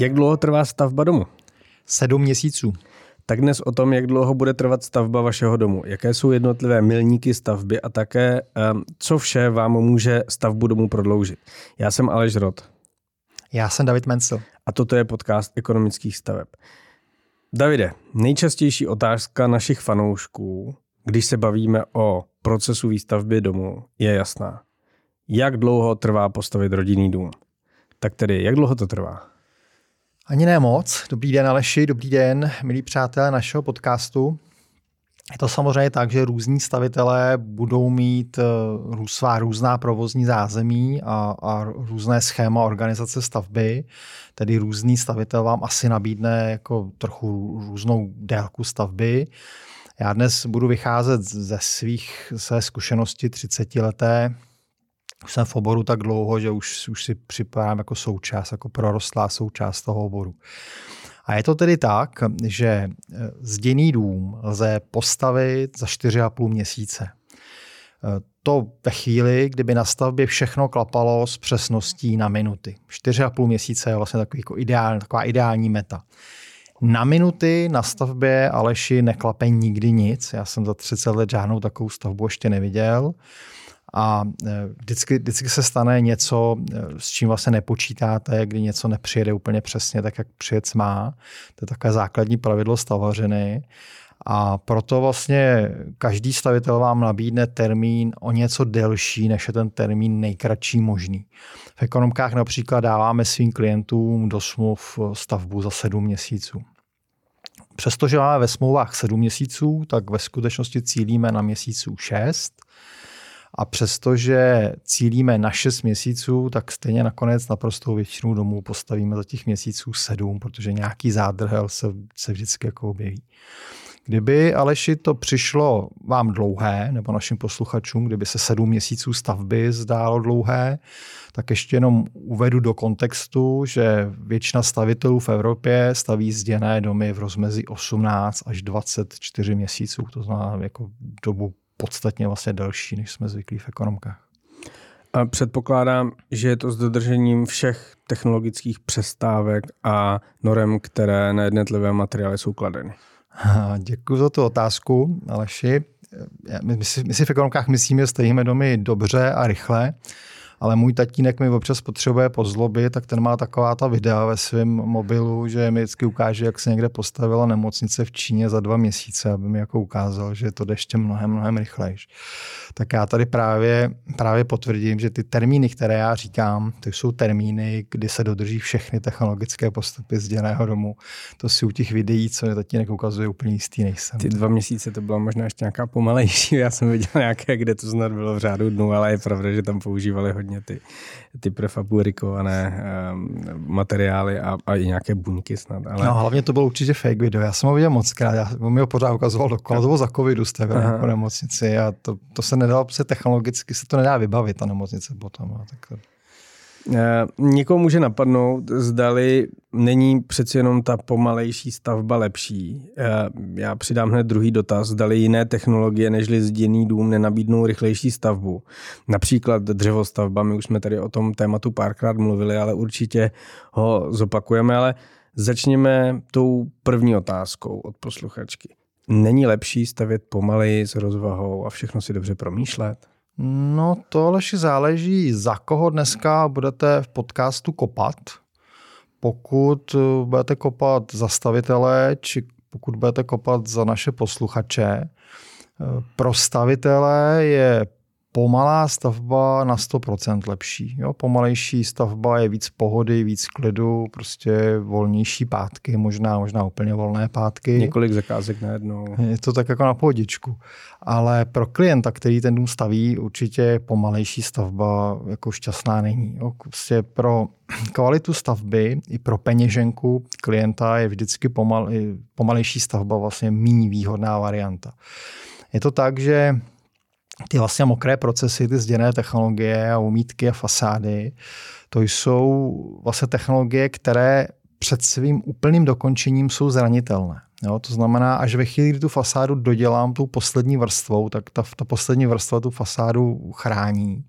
Jak dlouho trvá stavba domu? Sedm měsíců. Tak dnes o tom, jak dlouho bude trvat stavba vašeho domu, jaké jsou jednotlivé milníky stavby a také, co vše vám může stavbu domu prodloužit. Já jsem Aleš Rod. Já jsem David Mencel. A toto je podcast ekonomických staveb. Davide, nejčastější otázka našich fanoušků, když se bavíme o procesu výstavby domu, je jasná. Jak dlouho trvá postavit rodinný dům? Tak tedy, jak dlouho to trvá? Ani ne moc. Dobrý den Aleši, dobrý den, milí přátelé našeho podcastu. Je to samozřejmě tak, že různí stavitelé budou mít eh, svá různá provozní zázemí a, a různé schéma organizace stavby. Tedy různý stavitel vám asi nabídne jako trochu různou délku stavby. Já dnes budu vycházet ze svých své zkušenosti 30 leté už jsem v oboru tak dlouho, že už, už si připadám jako součást, jako prorostlá součást toho oboru. A je to tedy tak, že e, zděný dům lze postavit za 4,5 měsíce. E, to ve chvíli, kdyby na stavbě všechno klapalo s přesností na minuty. 4,5 měsíce je vlastně takový jako ideál, taková ideální meta. Na minuty na stavbě Aleši neklape nikdy nic. Já jsem za 30 let žádnou takovou stavbu ještě neviděl. A e, vždycky, vždycky se stane něco, e, s čím vlastně nepočítáte, kdy něco nepřijede úplně přesně tak, jak přijet má. To je takové základní pravidlo stavařiny. A proto vlastně každý stavitel vám nabídne termín o něco delší, než je ten termín nejkratší možný. V ekonomkách například dáváme svým klientům do smluv stavbu za sedm měsíců. Přestože máme ve smlouvách sedm měsíců, tak ve skutečnosti cílíme na měsíců šest. A přestože cílíme na 6 měsíců, tak stejně nakonec naprostou většinu domů postavíme za těch měsíců 7, protože nějaký zádrhel se, se vždycky jako objeví. Kdyby Aleši to přišlo vám dlouhé, nebo našim posluchačům, kdyby se sedm měsíců stavby zdálo dlouhé, tak ještě jenom uvedu do kontextu, že většina stavitelů v Evropě staví zděné domy v rozmezí 18 až 24 měsíců, to znamená jako dobu podstatně vlastně delší, než jsme zvyklí v ekonomkách. A předpokládám, že je to s dodržením všech technologických přestávek a norem, které na jednotlivé materiály jsou kladeny. Děkuji za tu otázku, Aleši. My si, my si v ekonomkách myslíme, že stavíme domy dobře a rychle ale můj tatínek mi občas potřebuje pozlobit, tak ten má taková ta videa ve svém mobilu, že mi vždycky ukáže, jak se někde postavila nemocnice v Číně za dva měsíce, aby mi jako ukázal, že to jde ještě mnohem, mnohem rychlejš. Tak já tady právě, právě potvrdím, že ty termíny, které já říkám, to jsou termíny, kdy se dodrží všechny technologické postupy z děného domu. To si u těch videí, co mi tatínek ukazuje, úplně jistý nejsem. Ty dva měsíce to bylo možná ještě nějaká pomalejší. Já jsem viděl nějaké, kde to snad bylo v řádu dnů, ale je pravda, že tam používali hodně hodně ty, ty prefabrikované um, materiály a, a i nějaké buňky snad. Ale... No hlavně to bylo určitě fake video. Já jsem ho viděl moc krát. Já mi ho pořád ukazoval dokola. To bylo za covidu jste jako nemocnici a to, to se nedalo, se technologicky se to nedá vybavit, ta nemocnice potom. A tak to... Eh, někoho může napadnout, zdali není přeci jenom ta pomalejší stavba lepší. Eh, já přidám hned druhý dotaz, zdali jiné technologie nežli zděný dům nenabídnou rychlejší stavbu. Například dřevostavba, my už jsme tady o tom tématu párkrát mluvili, ale určitě ho zopakujeme, ale začněme tou první otázkou od posluchačky. Není lepší stavět pomaleji s rozvahou a všechno si dobře promýšlet? No to ale záleží, za koho dneska budete v podcastu kopat. Pokud budete kopat zastavitele, či pokud budete kopat za naše posluchače, pro stavitele je pomalá stavba na 100% lepší. Jo? Pomalejší stavba je víc pohody, víc klidu, prostě volnější pátky, možná, možná úplně volné pátky. Několik zakázek najednou. Je to tak jako na pohodičku. Ale pro klienta, který ten dům staví, určitě pomalejší stavba jako šťastná není. Jo? Prostě pro kvalitu stavby i pro peněženku klienta je vždycky pomal, pomalejší stavba vlastně méně výhodná varianta. Je to tak, že ty vlastně mokré procesy, ty zděné technologie a umítky a fasády, to jsou vlastně technologie, které před svým úplným dokončením jsou zranitelné. Jo, to znamená, až ve chvíli, kdy tu fasádu dodělám tou poslední vrstvou, tak ta, ta poslední vrstva tu fasádu chrání.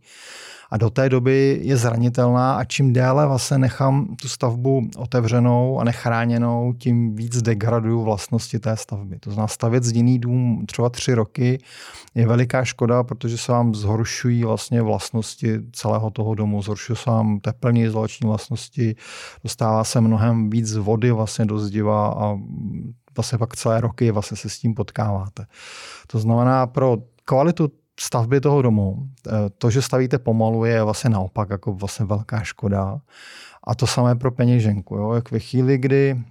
A do té doby je zranitelná a čím déle vlastně nechám tu stavbu otevřenou a nechráněnou, tím víc degraduju vlastnosti té stavby. To znamená stavět zděný dům třeba tři roky je veliká škoda, protože se vám zhoršují vlastně vlastnosti celého toho domu, zhoršují se vám teplní izolační vlastnosti, dostává se mnohem víc vody vlastně do zdiva a vlastně pak celé roky vlastně se s tím potkáváte. To znamená pro kvalitu stavby toho domu, eh, to, že stavíte pomalu, je vlastně naopak jako vlastně velká škoda. A to samé pro peněženku. Jo? Jak ve chvíli, kdy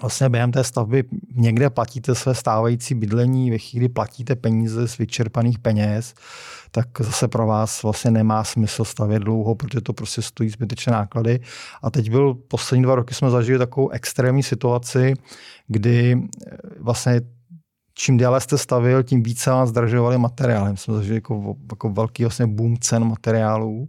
vlastně během té stavby někde platíte své stávající bydlení, ve chvíli platíte peníze z vyčerpaných peněz, tak zase pro vás vlastně nemá smysl stavět dlouho, protože to prostě stojí zbytečné náklady. A teď byl poslední dva roky jsme zažili takovou extrémní situaci, kdy vlastně čím déle jste stavil, tím více vám zdražovali materiály. Jsme zažili jako, jako velký vlastně boom cen materiálů.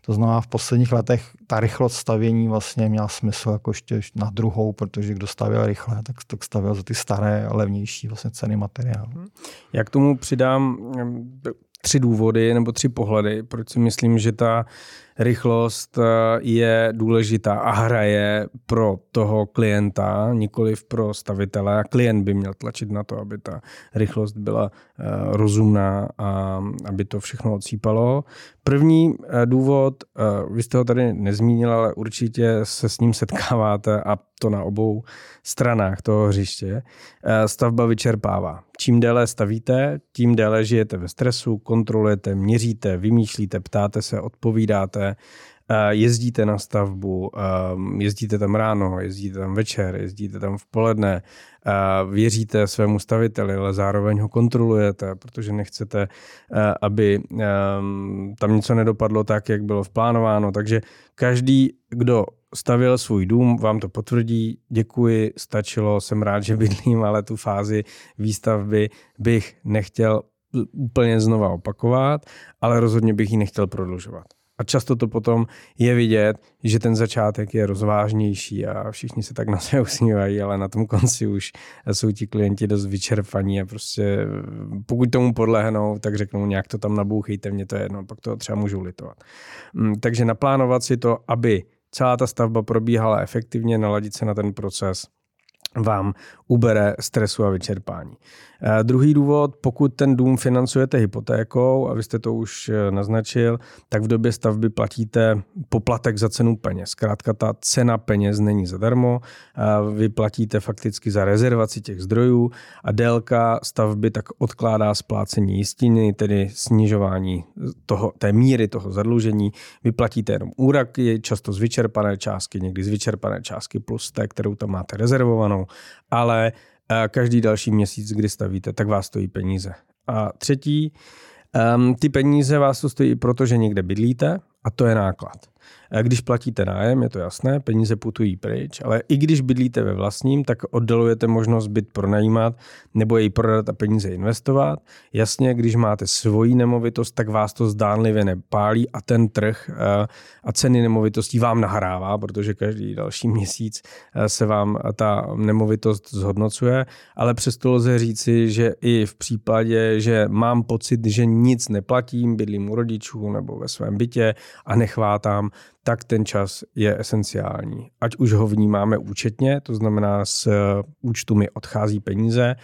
To znamená, v posledních letech ta rychlost stavění vlastně měla smysl jako ještě na druhou, protože kdo stavěl rychle, tak, tak stavěl za ty staré levnější vlastně ceny materiálu. Já k tomu přidám tři důvody nebo tři pohledy, proč si myslím, že ta rychlost eh, je důležitá a hraje pro toho klienta, nikoli pro stavitele. Klient by měl tlačit na to, aby ta rychlost byla eh, rozumná a aby to všechno odsýpalo. První eh, důvod, vy jste ho tady nezmínil, ale určitě se s ním setkáváte a to na obou stranách toho hřiště. Stavba vyčerpává. Čím déle stavíte, tím déle žijete ve stresu, kontrolujete, měříte, vymýšlíte, ptáte se, odpovídáte, jezdíte na stavbu, jezdíte tam ráno, jezdíte tam večer, jezdíte tam v poledne, věříte svému staviteli, ale zároveň ho kontrolujete, protože nechcete, aby tam něco nedopadlo tak, jak bylo vplánováno. Takže každý, kdo stavil svůj dům, vám to potvrdí, děkuji, stačilo, jsem rád, že bydlím, ale tu fázi výstavby bych nechtěl úplně znova opakovat, ale rozhodně bych ji nechtěl prodlužovat. A často to potom je vidět, že ten začátek je rozvážnější a všichni se tak na sebe usmívají, ale na tom konci už jsou ti klienti dost vyčerpaní a prostě pokud tomu podlehnou, tak řeknou nějak to tam nabouchejte, mě to je jedno, pak to třeba můžu litovat. Mm, takže naplánovat si to, aby celá ta stavba probíhala efektivně, naladit se na ten proces, vám ubere stresu a vyčerpání. Eh, druhý důvod, pokud ten dům financujete hypotékou, a vy jste to už eh, naznačil, tak v době stavby platíte poplatek za cenu peněz. Zkrátka ta cena peněz není zadarmo, vy platíte fakticky za rezervaci těch zdrojů a délka stavby tak odkládá splácení jistiny, tedy snižování toho, té míry toho zadlužení. Vy platíte jenom úraky, často z vyčerpané částky, někdy z vyčerpané částky plus té, kterou tam máte rezervovanou, ale každý další měsíc, kdy stavíte, tak vás stojí peníze. A třetí, um, ty peníze vás to stojí, protože někde bydlíte a to je náklad. Když platíte nájem, je to jasné, peníze putují pryč, ale i když bydlíte ve vlastním, tak oddalujete možnost byt pronajímat nebo jej prodat a peníze investovat. Jasně, když máte svoji nemovitost, tak vás to zdánlivě nepálí a ten trh eh, a ceny nemovitostí vám nahrává, protože každý další měsíc eh, se vám ta nemovitost zhodnocuje, ale přesto lze říci, že i v případě, že mám pocit, že nic neplatím, bydlím u rodičů nebo ve svém bytě a nechvátám, tak ten čas je esenciální. Ať už ho vnímáme účetně, to znamená z eh, účtu mi odchází peníze,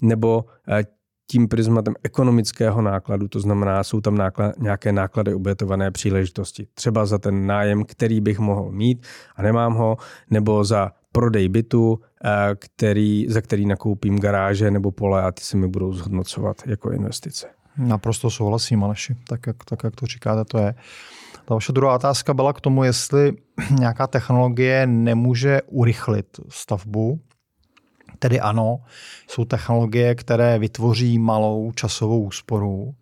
nebo eh, tím prismatem ekonomického nákladu, to znamená, jsou tam náklad, nějaké náklady obětované příležitosti. Třeba za ten nájem, který bych mohl mít a nemám ho, nebo za prodej bytu, eh, který, za který nakoupím garáže nebo pole a ty se mi budou zhodnocovat jako investice. Naprosto souhlasím, Aleši. Tak jak, tak, jak to říkáte, to je. Ta vaše druhá otázka byla k tomu, jestli nějaká technologie nemůže urychlit stavbu. Tedy ano, jsou technologie, které vytvoří malou časovou úsporu,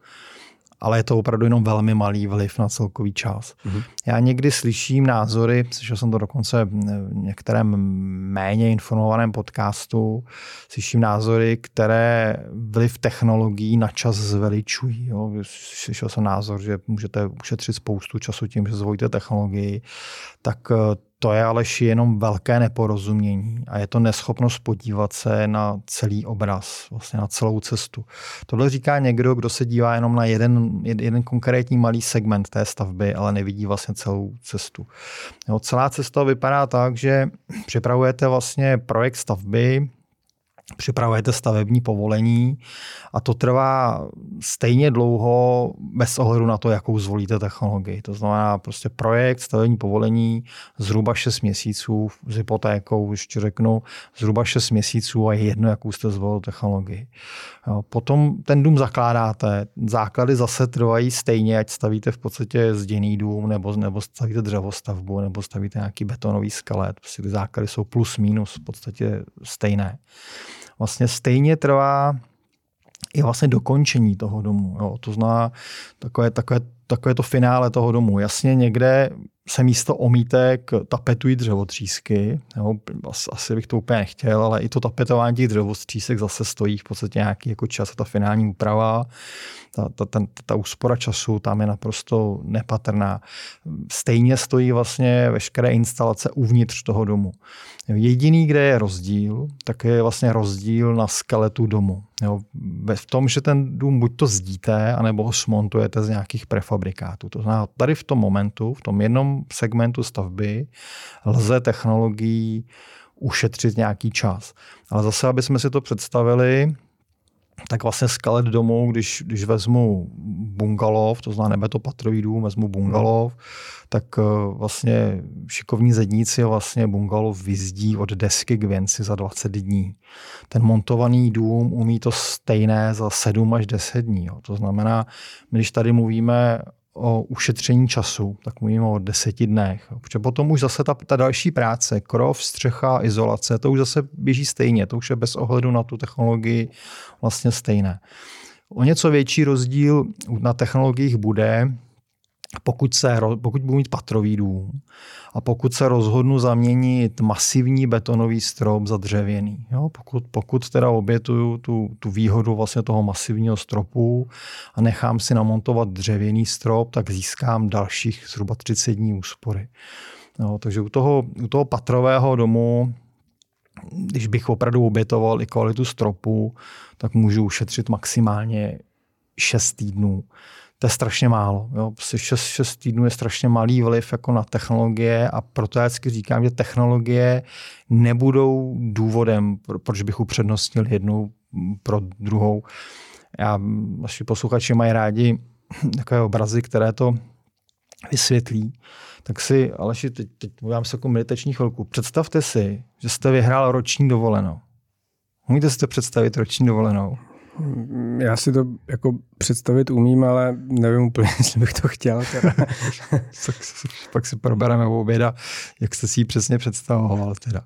ale je to opravdu jenom velmi malý vliv na celkový čas. Mm-hmm. Já někdy slyším názory, slyšel jsem to dokonce v některém méně informovaném podcastu, slyším názory, které vliv technologií na čas zveličují. Jo. Slyšel jsem názor, že můžete ušetřit spoustu času tím, že zvolíte technologii, tak to je ale jenom velké neporozumění a je to neschopnost podívat se na celý obraz, vlastně na celou cestu. Tohle říká někdo, kdo se dívá jenom na jeden, jeden konkrétní malý segment té stavby, ale nevidí vlastně celou cestu. Jo, celá cesta vypadá tak, že připravujete vlastně projekt stavby, připravujete stavební povolení a to trvá stejně dlouho bez ohledu na to, jakou zvolíte technologii. To znamená prostě projekt, stavební povolení zhruba 6 měsíců s hypotékou, ještě řeknu, zhruba 6 měsíců a je jedno, jakou jste zvolil technologii. Potom ten dům zakládáte, základy zase trvají stejně, ať stavíte v podstatě zděný dům, nebo, nebo stavíte dřevostavbu, nebo stavíte nějaký betonový skelet. Prostě ty základy jsou plus minus v podstatě stejné vlastně stejně trvá i vlastně dokončení toho domu. Jo. To zná takové, takové, takové to finále toho domu. Jasně někde se místo omítek tapetují dřevotřísky. Jo. Asi bych to úplně nechtěl, ale i to tapetování těch dřevotřísek zase stojí v podstatě nějaký jako čas a ta finální úprava ta, ta, ta, ta úspora času tam je naprosto nepatrná. Stejně stojí vlastně veškeré instalace uvnitř toho domu. Jediný, kde je rozdíl, tak je vlastně rozdíl na skeletu domu. Jo, v tom, že ten dům buď to zdíte, anebo ho smontujete z nějakých prefabrikátů. To znamená, tady v tom momentu, v tom jednom segmentu stavby, lze technologií ušetřit nějaký čas. Ale zase, aby jsme si to představili, tak vlastně skelet domů, když, když vezmu bungalov, to znamená patrový dům, vezmu bungalov, tak eh, vlastně šikovní zedníci vlastně bungalov vyzdí od desky k věnci za 20 dní. Ten montovaný dům umí to stejné za 7 až 10 dní. Jo. To znamená, když tady mluvíme o ušetření času, tak mluvíme o deseti dnech. Protože potom už zase ta, ta další práce, krov, střecha, izolace, to už zase běží stejně, to už je bez ohledu na tu technologii vlastně stejné. O něco větší rozdíl na technologiích bude, pokud, se, pokud budu mít patrový dům a pokud se rozhodnu zaměnit masivní betonový strop za dřevěný, jo, pokud, pokud teda obětuju tu, tu výhodu vlastně toho masivního stropu a nechám si namontovat dřevěný strop, tak získám dalších zhruba 30 dní úspory. Jo, takže u toho, u toho patrového domu když bych opravdu obětoval i kvalitu stropu, tak můžu ušetřit maximálně 6 týdnů to je strašně málo. Jo. 6, prostě 6 týdnů je strašně malý vliv jako na technologie a proto já vždycky říkám, že technologie nebudou důvodem, proč bych upřednostnil jednu pro druhou. Já, vaši posluchači mají rádi takové obrazy, které to vysvětlí. Tak si, Aleši, teď, teď mluvím se jako meditační chvilku. Představte si, že jste vyhrál roční dovolenou. Můžete si to představit roční dovolenou? Já si to jako představit umím, ale nevím úplně, jestli bych to chtěl. Teda. tak pak si probereme u oběda, jak jste si ji přesně představoval. Teda.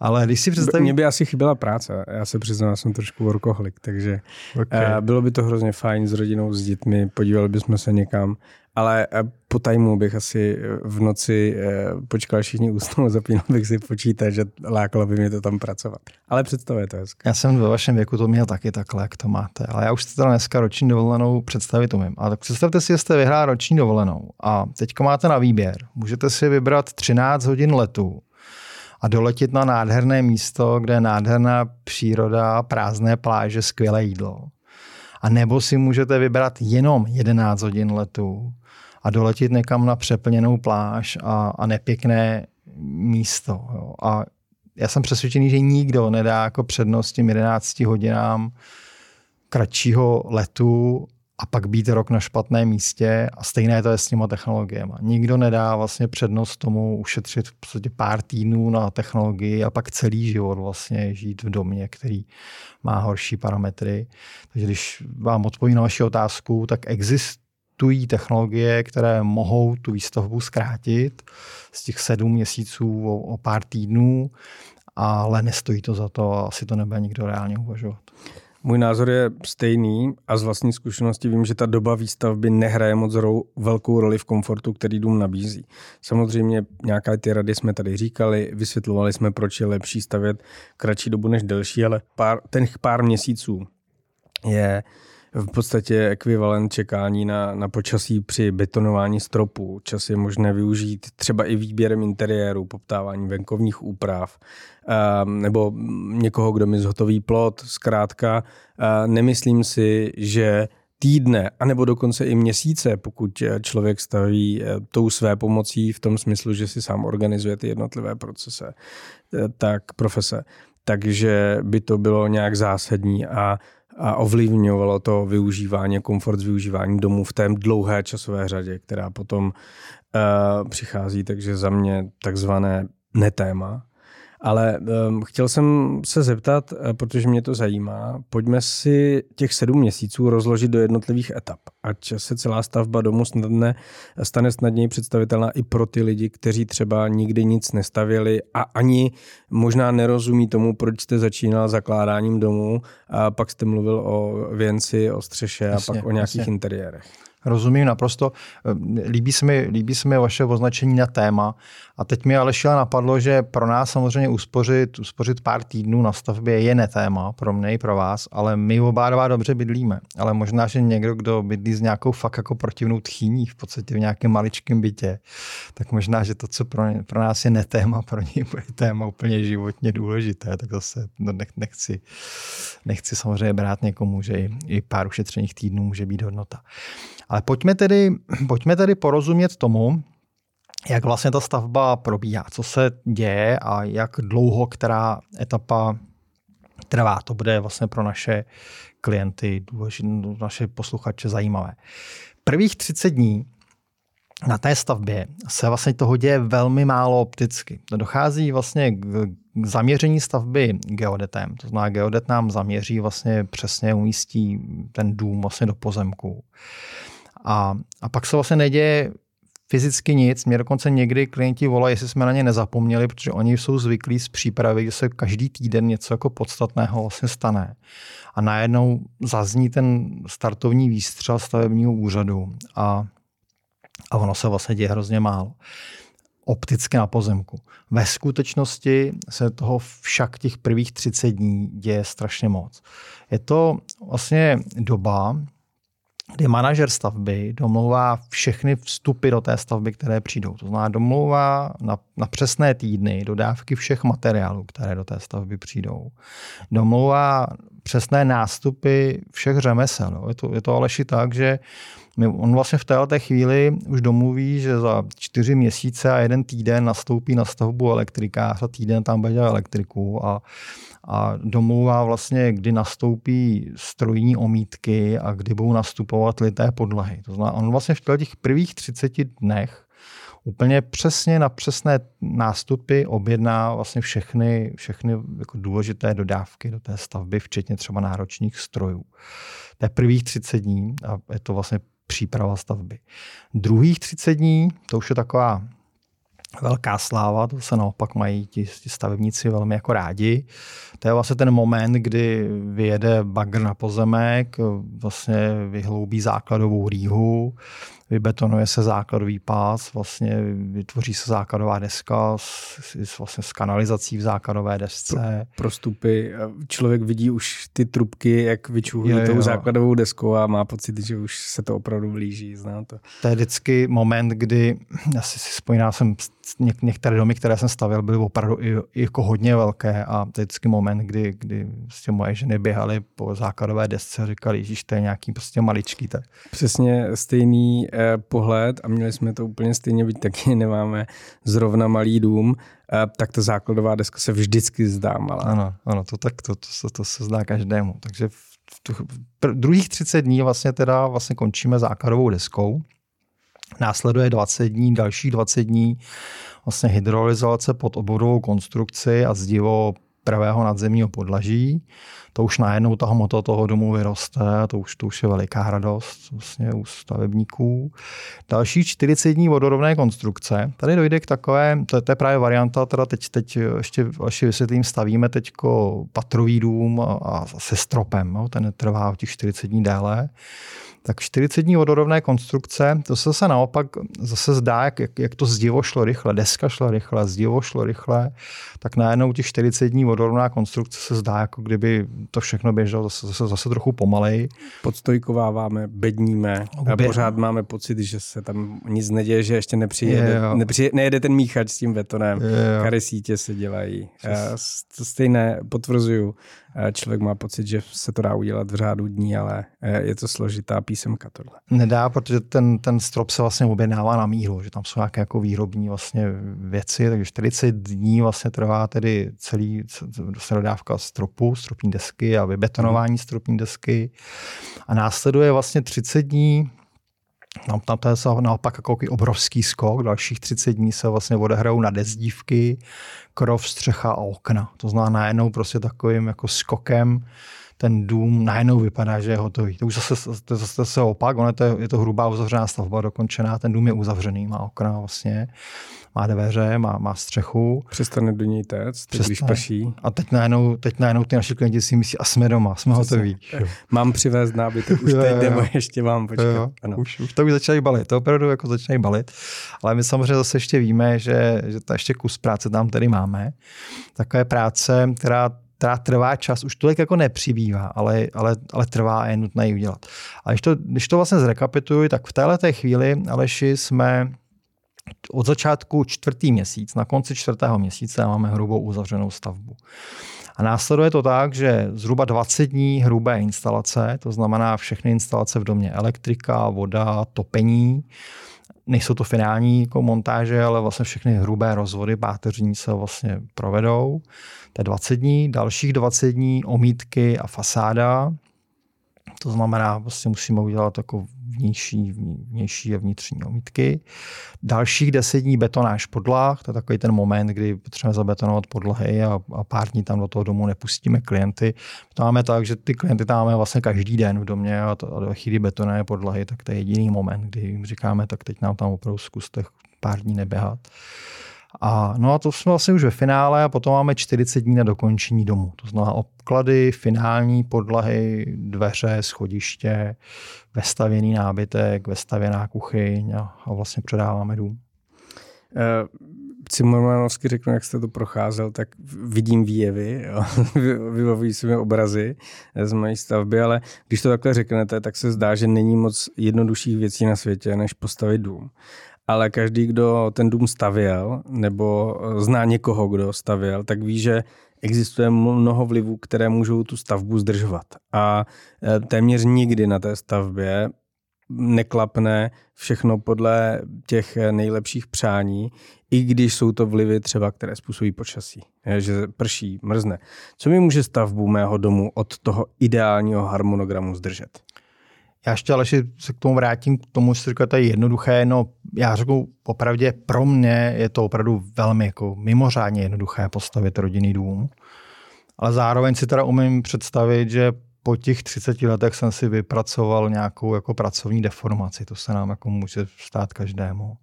Ale když si představíš... Mně by asi chyběla práce. Já se přiznám, já jsem trošku workoholik, takže okay. Eh, bylo by to hrozně fajn s rodinou, s dětmi, podívali bychom se někam ale eh, po tajmu bych asi eh, v noci eh, počkal všichni usnou, zapínal bych si počítač, že lákalo by mě to tam pracovat. Ale představuje to hezky. Já jsem ve vašem věku to měl taky takhle, jak to máte. Ale já už si teda dneska roční dovolenou představit umím. Ale tak představte si, že jste vyhrál roční dovolenou a teď máte na výběr. Můžete si vybrat 13 hodin letu a doletět na nádherné místo, kde je nádherná příroda, prázdné pláže, skvělé jídlo. A nebo si můžete vybrat jenom 11 hodin letu a doletět někam na přeplněnou pláž a, a nepěkné místo. Jo. A já jsem přesvědčený, že nikdo nedá jako přednost těm 11 hodinám kratšího letu a pak být rok na špatném místě a stejné to je s těma technologiemi. Nikdo nedá vlastně přednost tomu ušetřit v podstatě pár týdnů na technologii a pak celý život vlastně žít v domě, který má horší parametry. Takže když vám odpovím na vaši otázku, tak exist, existují technologie, které mohou tu výstavbu zkrátit z těch sedm měsíců o, o pár týdnů, ale nestojí to za to a asi to nebude nikdo reálně uvažovat. Můj názor je stejný a z vlastní zkušenosti vím, že ta doba výstavby nehraje moc rou, velkou roli v komfortu, který dům nabízí. Samozřejmě nějaké ty rady jsme tady říkali, vysvětlovali jsme, proč je lepší stavět kratší dobu než delší, ale pár, ten pár měsíců je v podstatě ekvivalent čekání na, na počasí při betonování stropu. Čas je možné využít třeba i výběrem interiéru, poptávání venkovních úprav, nebo někoho, kdo mi zhotoví plot. Zkrátka, nemyslím si, že týdne, anebo dokonce i měsíce, pokud člověk staví eh, tou své pomocí v tom smyslu, že si sám organizuje ty jednotlivé procese, tak profese. Takže by to bylo nějak zásadní a a ovlivňovalo to využívání, komfort z využívání domů v té dlouhé časové řadě, která potom uh, přichází, takže za mě takzvané netéma. Ale um, chtěl jsem se zeptat, eh, protože mě to zajímá, pojďme si těch sedm měsíců rozložit do jednotlivých etap, ať se celá stavba domu snadne, stane snadněji představitelná i pro ty lidi, kteří třeba nikdy nic nestavili a ani možná nerozumí tomu, proč jste začínal zakládáním domu a pak jste mluvil o věnci, o střeše jasně, a pak o nějakých jasně. interiérech. Rozumím naprosto. Líbí se, mi, líbí se mi vaše označení na téma. A teď mi ale šíle napadlo, že pro nás samozřejmě uspořit, uspořit pár týdnů na stavbě je netéma, pro mě i pro vás, ale my oba dva dobře bydlíme. Ale možná, že někdo, kdo bydlí s nějakou fakt jako protivnou tchýní v podstatě v nějakém maličkém bytě, tak možná, že to, co pro, pro nás je netéma, pro něj bude téma úplně životně důležité, tak zase no, nechci, nechci samozřejmě brát někomu, že i, i pár ušetřených týdnů může být hodnota. Ale pojďme tedy, pojďme tedy porozumět tomu, jak vlastně ta stavba probíhá, co se děje a jak dlouho která etapa trvá. To bude vlastně pro naše klienty, naše posluchače zajímavé. Prvých 30 dní na té stavbě se vlastně toho děje velmi málo opticky. Dochází vlastně k zaměření stavby geodetem. To znamená, geodet nám zaměří vlastně přesně umístí ten dům vlastně do pozemku. A, a pak se vlastně neděje fyzicky nic. Mě dokonce někdy klienti volají, jestli jsme na ně nezapomněli, protože oni jsou zvyklí z přípravy, že se každý týden něco jako podstatného vlastně stane. A najednou zazní ten startovní výstřel stavebního úřadu a, a ono se vlastně děje hrozně málo opticky na pozemku. Ve skutečnosti se toho však těch prvních 30 dní děje strašně moc. Je to vlastně doba, kdy manažer stavby domlouvá všechny vstupy do té stavby, které přijdou. To znamená, domlouvá na, na přesné týdny dodávky všech materiálů, které do té stavby přijdou. Domlouvá přesné nástupy všech řemesel. No. Je, to, je to Aleši tak, že on vlastně v této chvíli už domluví, že za čtyři měsíce a jeden týden nastoupí na stavbu elektrikář a týden tam bude elektriku a a domlouvá vlastně, kdy nastoupí strojní omítky a kdy budou nastupovat lité podlahy. To znamená, on vlastně v těch prvních 30 dnech úplně přesně na přesné nástupy objedná vlastně všechny, všechny jako důležité dodávky do té stavby, včetně třeba náročných strojů. To je prvních 30 dní a je to vlastně příprava stavby. Druhých 30 dní, to už je taková velká sláva, to se naopak mají ti, ti stavebníci velmi jako rádi. To je vlastně ten moment, kdy vyjede bagr na pozemek, vlastně vyhloubí základovou rýhu, vybetonuje se základový pás, vlastně vytvoří se základová deska s, s, vlastně s kanalizací v základové desce. Pro, prostupy. Člověk vidí už ty trubky, jak vyčuhují tou základovou deskou a má pocit, že už se to opravdu blíží. Zná to. To je vždycky moment, kdy, asi si vzpomínám jsem něk, některé domy, které jsem stavil, byly opravdu i, i jako hodně velké a to je vždycky moment, kdy, kdy prostě moje ženy běhaly po základové desce a říkali, že to je nějaký prostě maličký. Tak. Přesně stejný pohled a měli jsme to úplně stejně, byť taky nemáme zrovna malý dům, eh, tak ta základová deska se vždycky zdá malá. Ano, ano to tak, to, to, to, to se zdá každému. Takže v, v, v druhých 30 dní vlastně teda vlastně končíme základovou deskou. Následuje 20 dní, další 20 dní vlastně hydrolyzace pod oborovou konstrukci a zdivo pravého nadzemního podlaží. To už najednou ta hmota toho domu vyroste, to už, to už je veliká radost vlastně u stavebníků. Další 40 dní vodorovné konstrukce. Tady dojde k takové, to, to je právě varianta, teda teď, teď ještě, ještě vysvětlím, stavíme teď patrový dům a, a se stropem, no, ten trvá těch 40 dní déle tak 40 dní vodorovné konstrukce, to se zase naopak zase zdá, jak, jak to zdivo šlo rychle, deska šla rychle, zdivo šlo rychle, tak najednou těch 40 dní vodorovná konstrukce se zdá, jako kdyby to všechno běželo zase, zase, zase trochu pomalej. Podstojkováváme, bedníme a pořád máme pocit, že se tam nic neděje, že ještě nepřijede, nepřijede, nejede ten míchač s tím betonem, kary sítě se dělají. To stejné potvrzuju člověk má pocit, že se to dá udělat v řádu dní, ale eh, je to složitá písemka tohle. Nedá, protože ten, ten strop se vlastně objednává na míru, že tam jsou nějaké jako výrobní vlastně věci, takže 40 dní vlastně trvá tedy celý dodávka stropu, stropní desky a vybetonování stropní desky a následuje vlastně 30 dní tam, tam to je naopak jako obrovský skok. Dalších 30 dní se vlastně odehrajou na dezdívky, krov, střecha a okna. To znamená najednou prostě takovým jako skokem ten dům najednou vypadá, že je hotový. To už zase, to zase, zase opak, ono je to, je to hrubá uzavřená stavba, dokončená, ten dům je uzavřený, má okna vlastně, má dveře, má, má střechu. Přestane do něj téct, teď, když prší. A teď najednou, teď najednou ty naši klienti si myslí, a jsme doma, jsme Přesně. hotoví. Mám přivést nábytek, už teď nebo ještě mám počkat. Jo, ano. Už, už to už začínají balit, to opravdu jako začínají balit. Ale my samozřejmě zase ještě víme, že, že to ještě kus práce tam tady máme. Takové práce, která která trvá čas, už tolik jako nepřibývá, ale, ale, ale trvá a je nutné ji udělat. A když to, když to vlastně zrekapituluji, tak v této chvíli, Aleši, jsme od začátku čtvrtý měsíc, na konci čtvrtého měsíce máme hrubou uzavřenou stavbu. A následuje to tak, že zhruba 20 dní hrubé instalace, to znamená všechny instalace v domě, elektrika, voda, topení, nejsou to finální jako montáže, ale vlastně všechny hrubé rozvody páteřní se vlastně provedou. To je 20 dní, dalších 20 dní omítky a fasáda. To znamená, vlastně musíme udělat jako vnější, vnější a vnitřní omítky. Dalších 10 dní betonáž podlah, to je takový ten moment, kdy potřebujeme zabetonovat podlahy a, a pár dní tam do toho domu nepustíme klienty. To máme tak, že ty klienty tam máme vlastně každý den v domě a, to, a do chvíli betoné podlahy, tak to je jediný moment, kdy jim říkáme, tak teď nám tam opravdu zkuste pár dní neběhat. A, no a to jsme vlastně už ve finále a potom máme 40 dní na dokončení domu. To znamená obklady, finální podlahy, dveře, schodiště, vestavěný nábytek, vestavěná kuchyň a, a vlastně předáváme dům. Uh, Cimrmanovsky řeknu, jak jste to procházel, tak vidím výjevy, vybavují se mi obrazy z mojí stavby, ale když to takhle řeknete, tak se zdá, že není moc jednodušších věcí na světě, než postavit dům ale každý, kdo ten dům stavěl nebo eh, zná někoho, kdo stavěl, tak ví, že existuje mnoho vlivů, které můžou tu stavbu zdržovat. A eh, téměř nikdy na té stavbě neklapne všechno podle těch eh, nejlepších přání, i když jsou to vlivy třeba, které způsobí počasí, že prší, mrzne. Co mi může stavbu mého domu od toho ideálního harmonogramu zdržet? Já ještě ale se k tomu vrátím, k tomu, že je jednoduché. No, já řeknu popravdě, pro mě je to opravdu velmi jako mimořádně jednoduché postavit rodinný dům. Ale zároveň si teda umím představit, že po těch 30 letech jsem si vypracoval nějakou jako pracovní deformaci. To se nám jako může stát každému.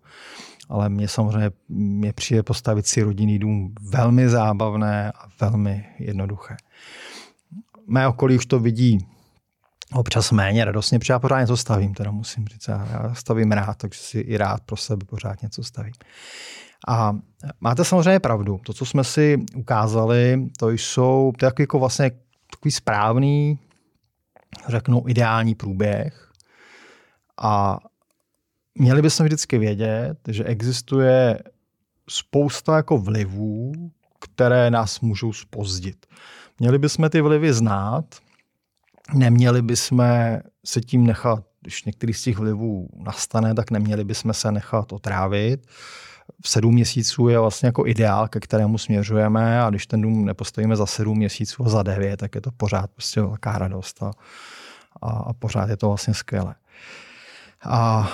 Ale mě samozřejmě mě přijde postavit si rodinný dům velmi zábavné a velmi jednoduché. Mé okolí už to vidí občas méně radostně, protože já pořád něco stavím, teda musím říct. Já stavím rád, takže si i rád pro sebe pořád něco stavím. A máte samozřejmě pravdu. To, co jsme si ukázali, to jsou to jako vlastně takový správný, řeknu, ideální průběh. A měli bychom vždycky vědět, že existuje spousta jako vlivů, které nás můžou spozdit. Měli bychom ty vlivy znát, neměli bychom se tím nechat, když některý z těch vlivů nastane, tak neměli bychom se nechat otrávit. V sedm měsíců je vlastně jako ideál, ke kterému směřujeme a když ten dům nepostavíme za sedm měsíců a za devět, tak je to pořád prostě velká radost a, a, a pořád je to vlastně skvělé. A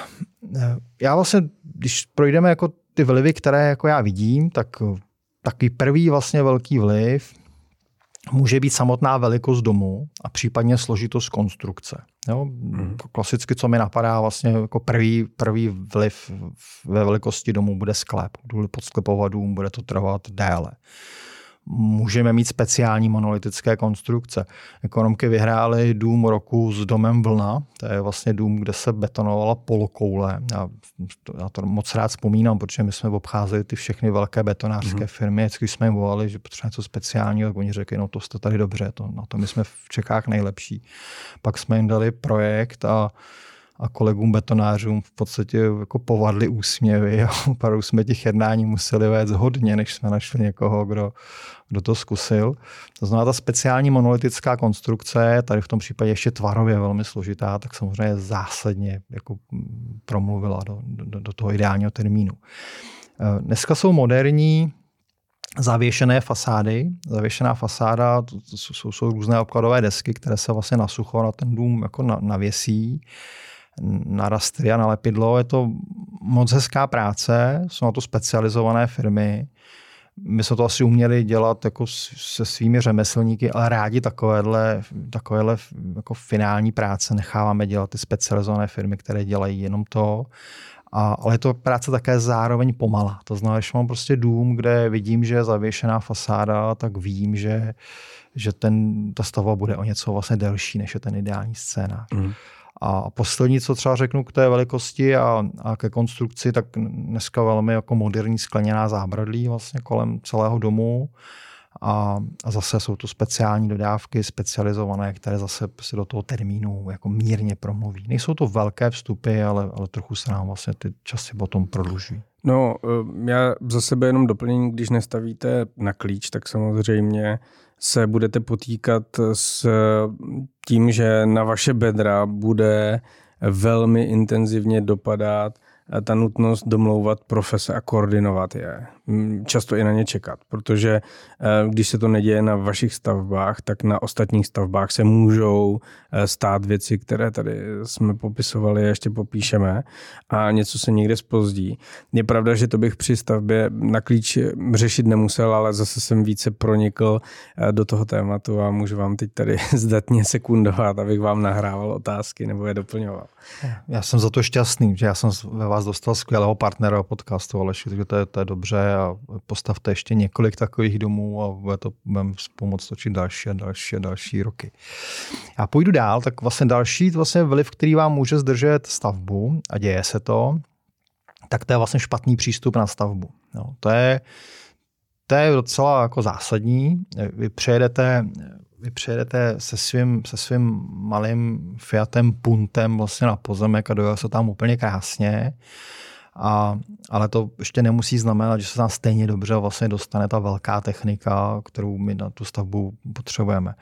e, já vlastně, když projdeme jako ty vlivy, které jako já vidím, tak takový prvý vlastně velký vliv může být samotná velikost domu a případně složitost konstrukce. Jo? Mm. Klasicky, co mi napadá, vlastně jako prvý, první vliv ve velikosti domu bude sklep. Budu podsklepovat dům, bude to trvat déle. Můžeme mít speciální monolitické konstrukce. Ekonomky vyhrály dům roku s domem Vlna, to je vlastně dům, kde se betonovala polokoule. Já, to, já to moc rád vzpomínám, protože my jsme obcházeli ty všechny velké betonářské mm-hmm. firmy, když jsme jim volali, že potřebujeme něco speciálního, tak oni řekli, no to jste tady dobře, to, na to my jsme v Čechách nejlepší. Pak jsme jim dali projekt a a kolegům betonářům v podstatě jako povadly úsměvy a opravdu jsme těch jednání museli vést hodně, než jsme našli někoho, kdo, kdo to zkusil. To znamená, ta speciální monolitická konstrukce, tady v tom případě ještě tvarově velmi složitá, tak samozřejmě zásadně jako promluvila do, do, do toho ideálního termínu. Eh, dneska jsou moderní zavěšené fasády. Zavěšená fasáda, to, to jsou, jsou různé obkladové desky, které se vlastně na sucho na ten dům jako navěsí na rastry a na lepidlo. Je to moc hezká práce, jsou na to specializované firmy. My jsme to asi uměli dělat jako se svými řemeslníky, ale rádi takovéhle, takovéhle jako finální práce necháváme dělat ty specializované firmy, které dělají jenom to. A, ale je to práce také zároveň pomalá. To znamená, že mám prostě dům, kde vidím, že je zavěšená fasáda, tak vím, že, že ten, ta stavba bude o něco vlastně delší, než je ten ideální scénář. Mm. A poslední, co třeba řeknu k té velikosti a, a ke konstrukci, tak dneska velmi jako moderní skleněná zábradlí vlastně kolem celého domu. A, a zase jsou to speciální dodávky, specializované, které zase si do toho termínu jako mírně promluví. Nejsou to velké vstupy, ale, ale trochu se nám vlastně ty časy potom prodlužují. No, eh, já za sebe jenom doplnění, když nestavíte na klíč, tak samozřejmě se budete potýkat s tím, že na vaše bedra bude velmi intenzivně dopadat ta nutnost domlouvat profese a koordinovat je. Často i na ně čekat, protože eh, když se to neděje na vašich stavbách, tak na ostatních stavbách se můžou eh, stát věci, které tady jsme popisovali a ještě popíšeme a něco se někde spozdí. Je pravda, že to bych při stavbě na klíč řešit nemusel, ale zase jsem více pronikl eh, do toho tématu a můžu vám teď tady zdatně sekundovat, abych vám nahrával otázky nebo je doplňoval. Já jsem za to šťastný, že já jsem ve vás dostal skvělého partnera podcastu Aleši, takže to je, to je dobře a postavte ještě několik takových domů a bude to budeme pomoct točit další a další a další roky. Já půjdu dál, tak vlastně další vlastně vliv, který vám může zdržet stavbu a děje se to, tak to je vlastně špatný přístup na stavbu. No, to je to je docela jako zásadní. Vy přejedete, vy přejedete se svým, se svým malým Fiatem Puntem vlastně na pozemek a dojel se tam úplně krásně. A, ale to ještě nemusí znamenat, že se tam stejně dobře vlastně dostane ta velká technika, kterou my na tu stavbu potřebujeme.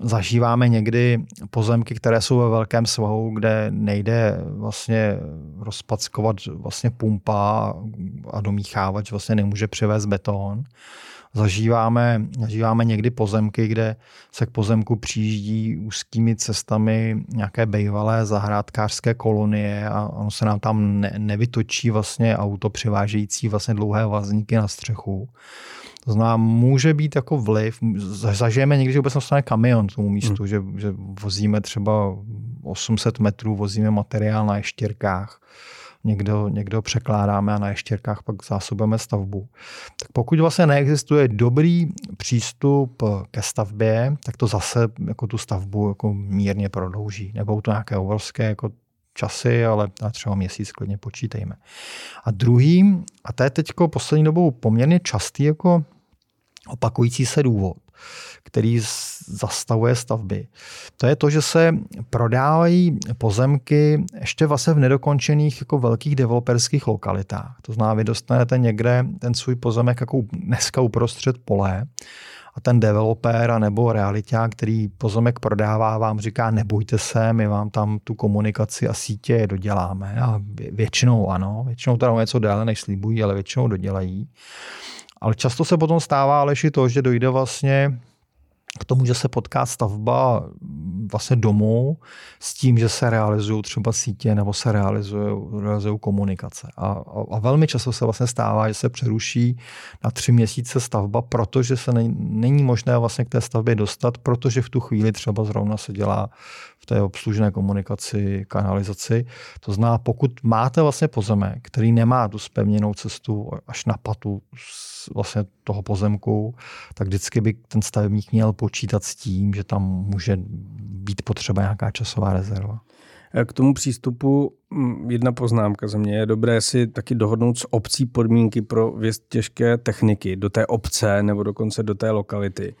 Zažíváme někdy pozemky, které jsou ve velkém svahu, kde nejde vlastně rozpackovat vlastně pumpa a domíchávač vlastně nemůže přivést beton zažíváme, zažíváme někdy pozemky, kde se k pozemku přijíždí úzkými cestami nějaké bejvalé zahrádkářské kolonie a ono se nám tam ne, nevytočí vlastně auto přivážející vlastně dlouhé vazníky na střechu. To znamená, může být jako vliv, zažijeme někdy, že vůbec nastane kamion k tomu místu, hmm. že, že vozíme třeba 800 metrů, vozíme materiál na ještěrkách někdo, někdo překládáme a na ještěrkách pak zásobujeme stavbu. Tak pokud vlastně neexistuje dobrý přístup ke stavbě, tak to zase jako tu stavbu jako mírně prodlouží. Nebo to nějaké obrovské jako časy, ale třeba měsíc klidně počítejme. A druhý, a to je teď poslední dobou poměrně častý jako opakující se důvod, který zastavuje stavby. To je to, že se prodávají pozemky ještě vlastně v nedokončených jako velkých developerských lokalitách. To znamená, vy dostanete někde ten svůj pozemek jako dneska uprostřed pole a ten developer nebo realiták, který pozemek prodává, vám říká, nebojte se, my vám tam tu komunikaci a sítě doděláme. A většinou ano, většinou teda něco déle, než slíbují, ale většinou dodělají. Ale často se potom stává ale to, že dojde vlastně k tomu, že se potká stavba vlastně domů s tím, že se realizují třeba sítě nebo se realizují, komunikace. A, a, a velmi často se vlastně stává, že se přeruší na tři měsíce stavba, protože se ne, není možné vlastně k té stavbě dostat, protože v tu chvíli třeba zrovna se dělá v té obslužné komunikaci, kanalizaci. To zná, pokud máte vlastně pozemek, který nemá tu spevněnou cestu až na patu vlastně toho pozemku, tak vždycky by ten stavebník měl počítat s tím, že tam může být potřeba nějaká časová rezerva. K tomu přístupu jedna poznámka za mě. Je dobré si taky dohodnout s obcí podmínky pro věst těžké techniky do té obce nebo dokonce do té lokality.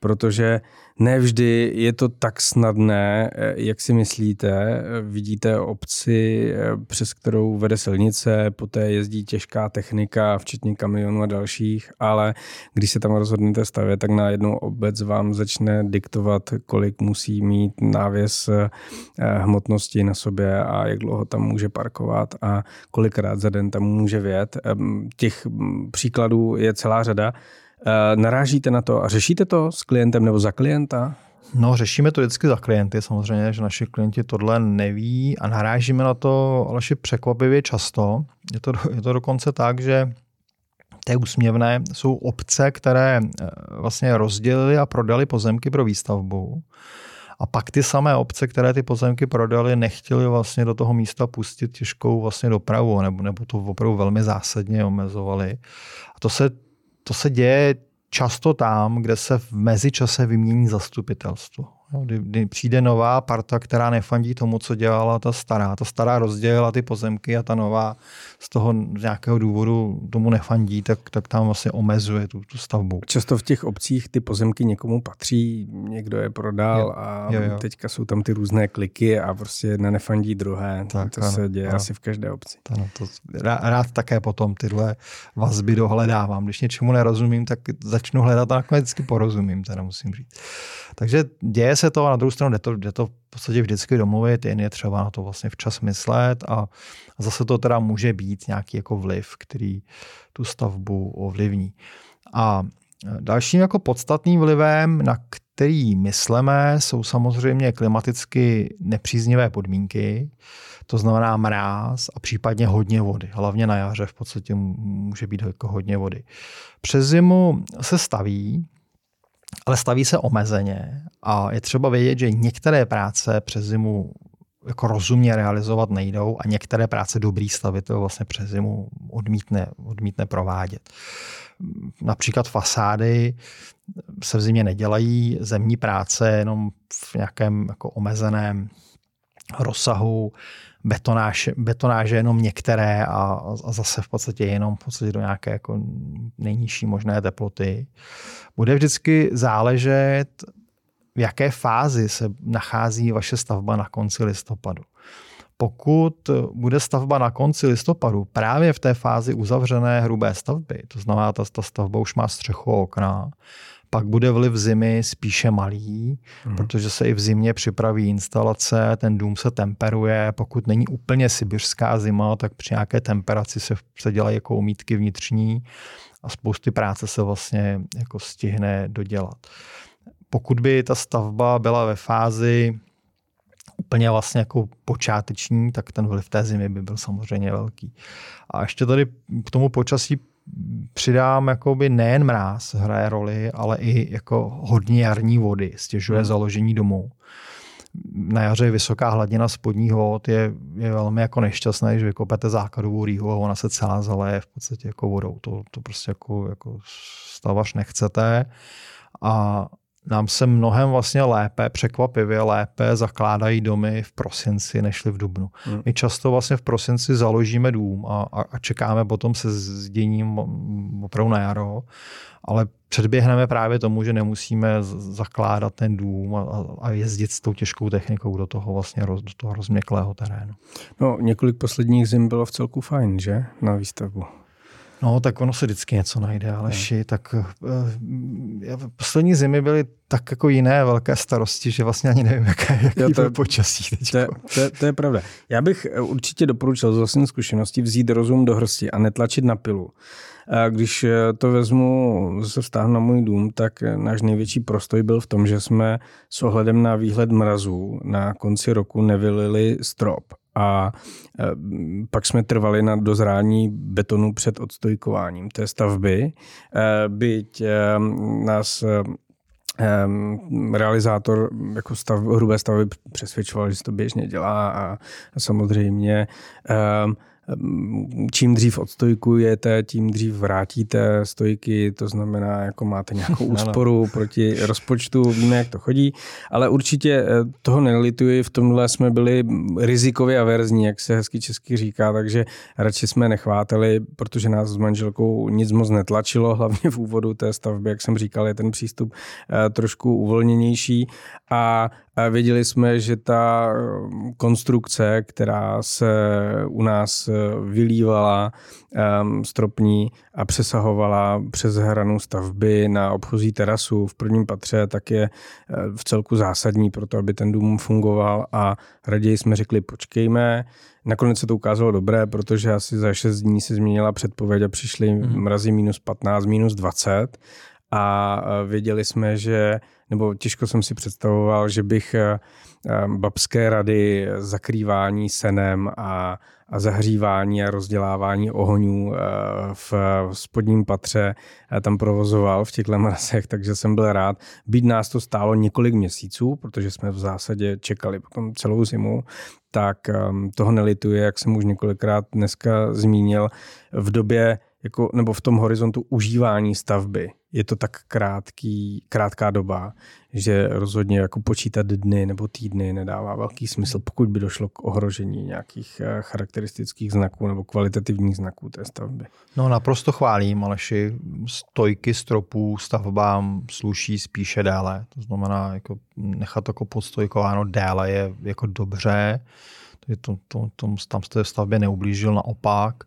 Protože Nevždy je to tak snadné, eh, jak si myslíte. Vidíte obci, eh, přes kterou vede silnice, poté jezdí těžká technika, včetně kamionů a dalších, ale když se tam rozhodnete stavět, tak na jednou obec vám začne diktovat, kolik musí mít návěs eh, hmotnosti na sobě a jak dlouho tam může parkovat a kolikrát za den tam může vjet. Těch příkladů je celá řada. Eh, narážíte na to a řešíte to s klientem nebo za klienta? No, řešíme to vždycky za klienty, samozřejmě, že naši klienti tohle neví a narážíme na to ale překvapivě často. Je to, je to dokonce tak, že to je úsměvné, jsou obce, které eh, vlastně rozdělili a prodali pozemky pro výstavbu. A pak ty samé obce, které ty pozemky prodali, nechtěli vlastně do toho místa pustit těžkou vlastně dopravu, nebo, nebo to opravdu velmi zásadně omezovali. A to se to se děje často tam, kde se v mezičase vymění zastupitelstvo. Kdy, kdy přijde nová parta, která nefandí tomu, co dělala ta stará. Ta stará rozdělila ty pozemky a ta nová z toho z nějakého důvodu tomu nefandí, tak, tak tam vlastně omezuje tu, tu stavbu. Často v těch obcích ty pozemky někomu patří, někdo je prodal jo, a jo, jo. teďka jsou tam ty různé kliky a prostě jedna nefandí druhé. Tak, to ano, se děje ano. asi v každé obci. Ano, to, rád také potom tyhle vazby dohledávám. Když něčemu nerozumím, tak začnu hledat a nakonec vždycky porozumím, teda musím říct. Takže děje se to a na druhou stranu jde to, jde to v podstatě vždycky domluvit, jen je třeba na to vlastně včas myslet a zase to teda může být nějaký jako vliv, který tu stavbu ovlivní. A dalším jako podstatným vlivem, na který myslíme, jsou samozřejmě klimaticky nepříznivé podmínky, to znamená mráz a případně hodně vody. Hlavně na jaře v podstatě může být jako hodně vody. Přes zimu se staví, ale staví se omezeně a je třeba vědět, že některé práce přes zimu jako rozumně realizovat nejdou a některé práce dobrý stavitel vlastně přes zimu odmítne, odmítne provádět. Například fasády se v zimě nedělají, zemní práce jenom v nějakém jako omezeném rozsahu, betonáž, betonáže jenom některé a, a zase v podstatě jenom v podstatě do nějaké jako nejnižší možné teploty. Bude vždycky záležet, v jaké fázi se nachází vaše stavba na konci listopadu. Pokud bude stavba na konci listopadu právě v té fázi uzavřené hrubé stavby, to znamená, ta, ta stavba už má střechu okna, pak bude vliv zimy spíše malý, hmm. protože se i v zimě připraví instalace, ten dům se temperuje. Pokud není úplně sibiřská zima, tak při nějaké temperaci se, se dělají jako umítky vnitřní a spousty práce se vlastně jako stihne dodělat. Pokud by ta stavba byla ve fázi úplně vlastně jako počáteční, tak ten vliv té zimy by byl samozřejmě velký. A ještě tady k tomu počasí přidám jakoby nejen mráz hraje roli, ale i jako hodně jarní vody, stěžuje hmm. založení domů. Na jaře vysoká hladina spodních vod, je, je velmi jako nešťastné, když vykopete základovou rýhu a ona se celá zaleje v podstatě jako vodou. To, to prostě jako, jako stavař nechcete. A nám se mnohem vlastně lépe, překvapivě lépe zakládají domy v prosinci, nežli v dubnu. Hmm. My často vlastně v prosinci založíme dům a, a, a čekáme potom se zděním opravdu na jaro, ale předběhneme právě tomu, že nemusíme zakládat ten dům a, a jezdit s tou těžkou technikou do toho vlastně roz, do toho rozměklého terénu. No, několik posledních zim bylo v celku fajn, že? Na výstavbu. No, tak ono se vždycky něco najde, ale ši, tak uh, poslední zimy byly tak jako jiné velké starosti, že vlastně ani nevím, jaké, jaký jo, to, počasí teď. To, to, to, je pravda. Já bych eh, určitě doporučil z vlastní zkušenosti vzít rozum do hrsti a netlačit na pilu. Když to vezmu, se vztáhnu na můj dům, tak náš největší prostoj byl v tom, že jsme s ohledem na výhled mrazů na konci roku nevylili strop a e, pak jsme trvali na dozrání betonu před odstojkováním té stavby. E, byť e, nás realizátor jako stav, hrubé stavby přesvědčoval, že se to běžně dělá a, a samozřejmě čím dřív odstojkujete, tím dřív vrátíte stojky, to znamená, jako máte nějakou úsporu proti rozpočtu, víme, jak to chodí, ale určitě eh, toho nelituji, v tomhle jsme byli rizikově averzní, jak se hezky česky říká, takže radši jsme nechváteli, protože nás s manželkou nic moc netlačilo, hlavně v úvodu té stavby, jak jsem říkal, je ten přístup eh, trošku uvolněnější. A Věděli jsme, že ta um, konstrukce, která se u nás vylívala um, stropní a přesahovala přes hranu stavby na obchozí terasu v prvním patře, tak je uh, v celku zásadní pro to, aby ten dům fungoval a raději jsme řekli počkejme. Nakonec se to ukázalo dobré, protože asi za 6 dní se změnila předpověď a přišly mm. mrazy minus 15, minus 20 a věděli jsme, že, nebo těžko jsem si představoval, že bych eh, eh, babské rady zakrývání senem a, a zahřívání a rozdělávání ohňů v spodním patře tam provozoval v těchto mrazech, takže jsem byl rád. Být nás to stálo několik měsíců, protože jsme v zásadě čekali potom celou zimu, tak toho nelituje, jak jsem už několikrát dneska zmínil, v době jako, nebo v tom horizontu užívání stavby je to tak krátký, krátká doba, že rozhodně jako počítat dny nebo týdny nedává velký smysl, pokud by došlo k ohrožení nějakých eh, charakteristických znaků nebo kvalitativních znaků té stavby. No naprosto chválím, Aleši. Stojky stropů stavbám sluší spíše déle. To znamená, jako nechat jako podstojkováno déle je jako dobře. To, to, to, tam jste v stavbě neublížil, naopak.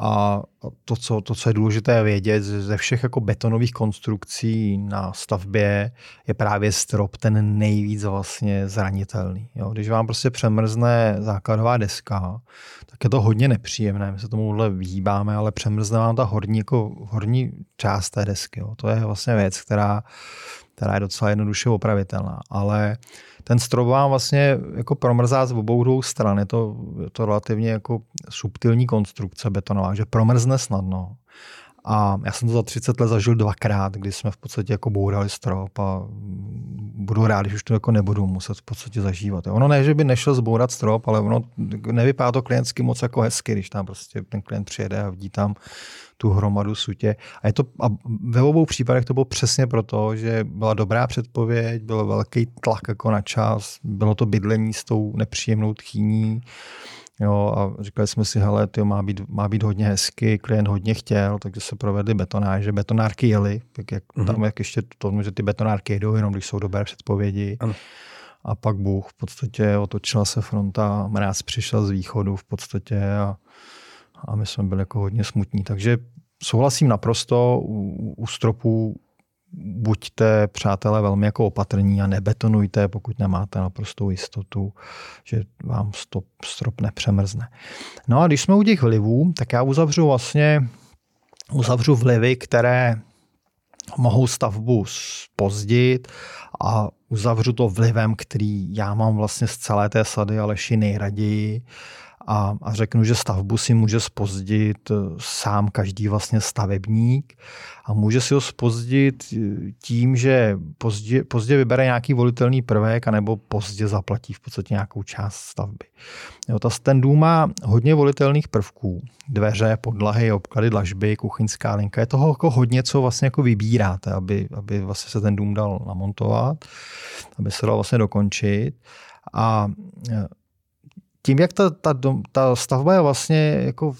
A to co, to, co je důležité vědět, ze všech jako betonových konstrukcí na stavbě je právě strop ten nejvíc vlastně zranitelný. Jo? Když vám prostě přemrzne základová deska, tak je to hodně nepříjemné. My se tomuhle vyhýbáme, ale přemrzne vám ta horní, jako, horní část té desky. Jo? To je vlastně věc, která, která je docela jednoduše opravitelná. Ale ten strop vám vlastně jako promrzá z obou dvou stran. Je to, je to relativně jako subtilní konstrukce betonová, že promrzne snadno. A já jsem to za 30 let zažil dvakrát, kdy jsme v podstatě jako bourali strop a budu rád, když už to jako nebudu muset v podstatě zažívat. Ono ne, že by nešel zbourat strop, ale ono nevypadá to klientsky moc jako hezky, když tam prostě ten klient přijede a vidí tam tu hromadu sutě. A, je to, a ve obou případech to bylo přesně proto, že byla dobrá předpověď, byl velký tlak jako na čas, bylo to bydlení s tou nepříjemnou tchýní. Jo, a říkali jsme si, hele, to má být, má být hodně hezky, klient hodně chtěl, takže se provedly betonáže. Betonárky jeli, tak jak, mm-hmm. tam jak ještě to, že ty betonárky jedou, jenom když jsou dobré předpovědi. Ano. A pak Bůh v podstatě otočila se fronta, mráz přišel z východu v podstatě a, a my jsme byli jako hodně smutní. Takže souhlasím naprosto, u, u stropů buďte, přátelé, velmi jako opatrní a nebetonujte, pokud nemáte naprostou jistotu, že vám stop, strop nepřemrzne. No a když jsme u těch vlivů, tak já uzavřu vlastně uzavřu vlivy, které mohou stavbu spozdit a uzavřu to vlivem, který já mám vlastně z celé té sady Aleši nejraději a, a řeknu, že stavbu si může spozdit eh, sám každý vlastně stavebník a může si ho spozdit eh, tím, že pozdě, pozdě vybere nějaký volitelný prvek anebo pozdě zaplatí v podstatě nějakou část stavby. Jo, ta, ten dům má hodně volitelných prvků. Dveře, podlahy, obklady, dlažby, kuchyňská linka. Je toho jako hodně, co vlastně jako vybíráte, aby, aby vlastně se ten dům dal namontovat, aby se dal vlastně dokončit. A eh, tím, jak ta, ta, ta stavba je vlastně jako v,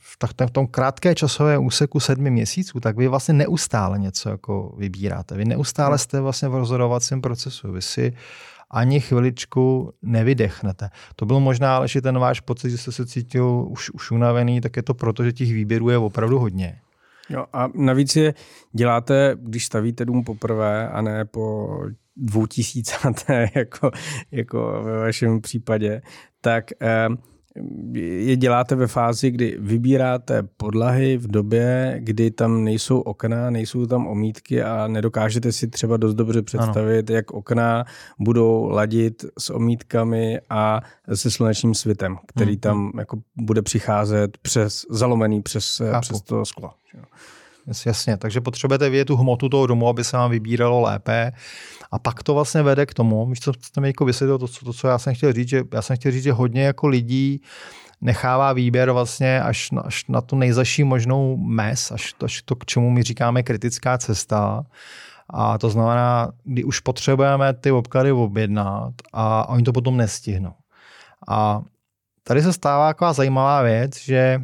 v, v tom krátké časové úseku sedmi měsíců, tak vy vlastně neustále něco jako vybíráte. Vy neustále jste vlastně v rozhodovacím procesu. Vy si ani chviličku nevydechnete. To byl možná ale ten váš pocit, že jste se cítil už, už unavený, tak je to proto, že těch výběrů je opravdu hodně. Jo, a navíc je děláte, když stavíte dům poprvé a ne po dvoutisícaté, jako, jako ve vašem případě, tak eh, je děláte ve fázi, kdy vybíráte podlahy v době, kdy tam nejsou okna, nejsou tam omítky a nedokážete si třeba dost dobře představit, ano. jak okna budou ladit s omítkami a se slunečním světem, který hmm. tam hmm. jako bude přicházet přes zalomený přes, přes to sklo. Jasně, takže potřebujete vědět tu hmotu toho domu, aby se vám vybíralo lépe. A pak to vlastně vede k tomu, víš, co jste mi jako vysvětlil, to, to, co já jsem chtěl říct, že já jsem chtěl říct, že hodně jako lidí nechává výběr vlastně až na, až na tu nejzaší možnou mes, až to, až to, k čemu my říkáme kritická cesta. A to znamená, kdy už potřebujeme ty obklady objednat a oni to potom nestihnou. A tady se stává taková zajímavá věc, že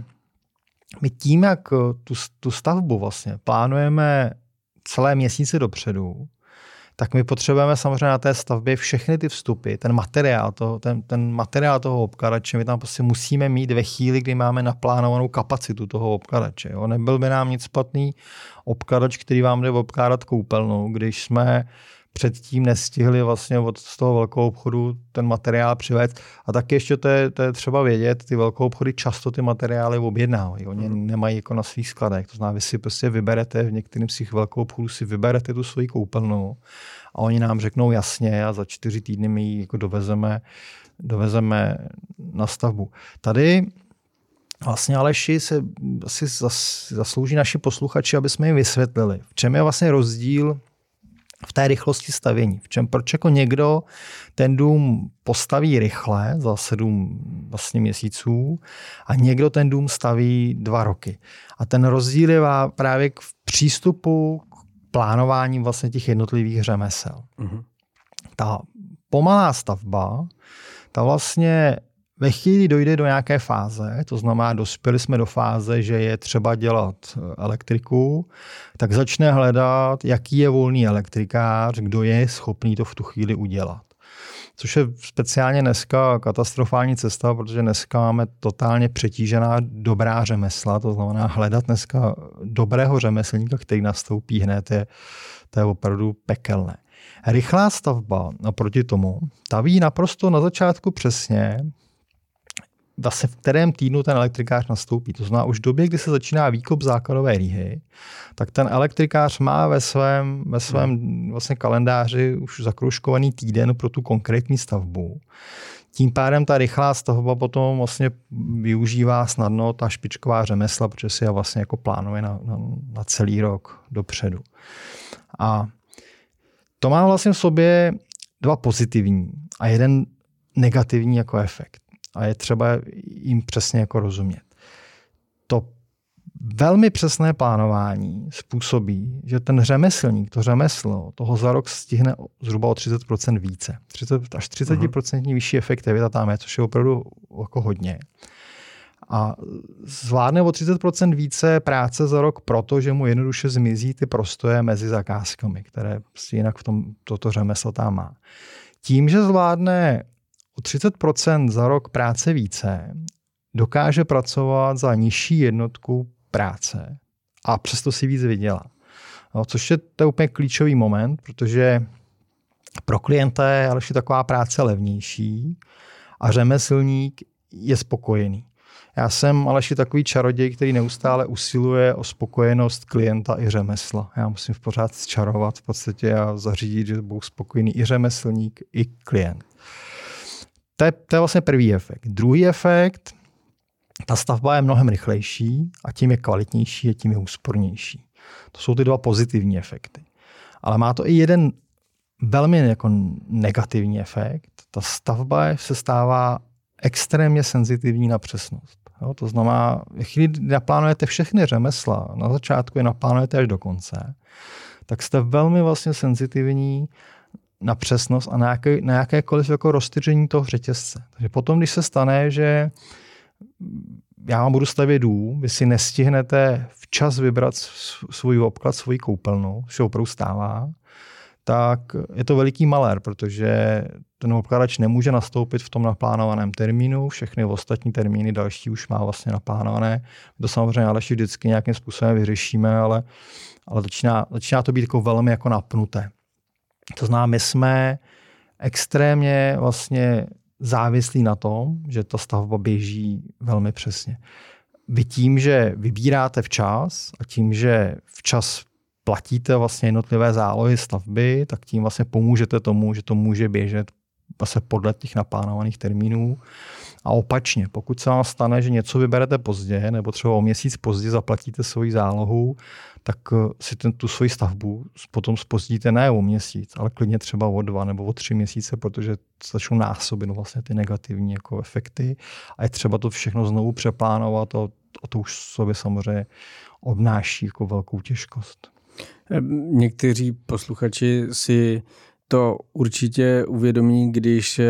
my tím, jak tu, tu stavbu vlastně plánujeme celé měsíce dopředu, tak my potřebujeme samozřejmě na té stavbě všechny ty vstupy, ten materiál, to, ten, ten materiál toho obkladače, my tam prostě musíme mít ve chvíli, kdy máme naplánovanou kapacitu toho obkladače. Jo. Nebyl by nám nic splatný obkladač, který vám jde obkládat koupelnou, když jsme předtím nestihli vlastně od z toho velkého obchodu ten materiál přivést. A taky ještě to je, to je třeba vědět, ty velké obchody často ty materiály objednávají. Oni mm. nemají jako na svých skladech. To znamená, vy si prostě vyberete, v některým z těch velkou obchodů si vyberete tu svoji koupelnu a oni nám řeknou jasně a za čtyři týdny my ji jako dovezeme, dovezeme na stavbu. Tady Vlastně Aleši se asi zaslouží naši posluchači, aby jsme jim vysvětlili, v čem je vlastně rozdíl v té rychlosti stavění. V čem, proč jako někdo ten dům postaví rychle za sedm vlastně měsíců a někdo ten dům staví dva roky. A ten rozdíl je právě v přístupu k plánování vlastně těch jednotlivých řemesel. Mm-hmm. Ta pomalá stavba, ta vlastně ve chvíli dojde do nějaké fáze, to znamená, dospěli jsme do fáze, že je třeba dělat eh, elektriku, tak začne hledat, jaký je volný elektrikář, kdo je schopný to v tu chvíli udělat. Což je speciálně dneska katastrofální cesta, protože dneska máme totálně přetížená dobrá řemesla, to znamená hledat dneska dobrého řemeslníka, který nastoupí hned, je, to je opravdu pekelné. Rychlá stavba naproti tomu, ta ví naprosto na začátku přesně, vlastně v kterém týdnu ten elektrikář nastoupí. To znamená, už v době, kdy se začíná výkop základové rýhy, tak ten elektrikář má ve svém, ve svém hmm. vlastně kalendáři už zakroužkovaný týden pro tu konkrétní stavbu. Tím pádem ta rychlá stavba potom vlastně využívá snadno ta špičková řemesla, protože si je vlastně jako plánuje na, na, na celý rok dopředu. A to má vlastně v sobě dva pozitivní a jeden negativní jako efekt a je třeba jim přesně jako rozumět. To velmi přesné plánování způsobí, že ten řemeslník, to řemeslo, toho za rok stihne zhruba o 30% více. 30, až 30% uh-huh. vyšší efektivita tam je, což je opravdu jako hodně. A zvládne o 30% více práce za rok, protože mu jednoduše zmizí ty prostoje mezi zakázkami, které jinak v tom toto řemeslo tam má. Tím, že zvládne o 30% za rok práce více dokáže pracovat za nižší jednotku práce a přesto si víc vydělá. No, což je to úplně klíčový moment, protože pro klienta je ale taková práce levnější a řemeslník je spokojený. Já jsem Aleši takový čaroděj, který neustále usiluje o spokojenost klienta i řemesla. Já musím pořád čarovat v podstatě a zařídit, že budou spokojený i řemeslník, i klient. To je, to je vlastně první efekt. Druhý efekt, ta stavba je mnohem rychlejší a tím je kvalitnější a tím je úspornější. To jsou ty dva pozitivní efekty. Ale má to i jeden velmi jako negativní efekt. Ta stavba se stává extrémně senzitivní na přesnost. Jo, to znamená, chvíli naplánujete všechny řemesla, na začátku je naplánujete až do konce, tak jste velmi vlastně senzitivní na přesnost a na, jaké, na jakékoliv jako roztyření toho řetězce. Takže potom, když se stane, že já vám budu stavět dům, vy si nestihnete včas vybrat svůj obklad, svoji koupelnu, se opravdu stává, tak je to veliký malér, protože ten obkladač nemůže nastoupit v tom naplánovaném termínu, všechny ostatní termíny další už má vlastně naplánované. To samozřejmě ale vždycky nějakým způsobem vyřešíme, ale, ale začíná, začíná to být jako velmi jako napnuté. To znamená, my jsme extrémně vlastně závislý na tom, že ta stavba běží velmi přesně. Vy tím, že vybíráte včas a tím, že včas platíte vlastně jednotlivé zálohy stavby, tak tím vlastně pomůžete tomu, že to může běžet vlastně podle těch naplánovaných termínů. A opačně, pokud se vám stane, že něco vyberete pozdě, nebo třeba o měsíc pozdě zaplatíte svoji zálohu, tak eh, si ten, tu svoji stavbu potom spozdíte ne o měsíc, ale klidně třeba o dva nebo o tři měsíce, protože začnou násobit vlastně ty negativní jako efekty a je třeba to všechno znovu přeplánovat a, a to už sobě samozřejmě obnáší jako velkou těžkost. Někteří posluchači si to určitě uvědomí, když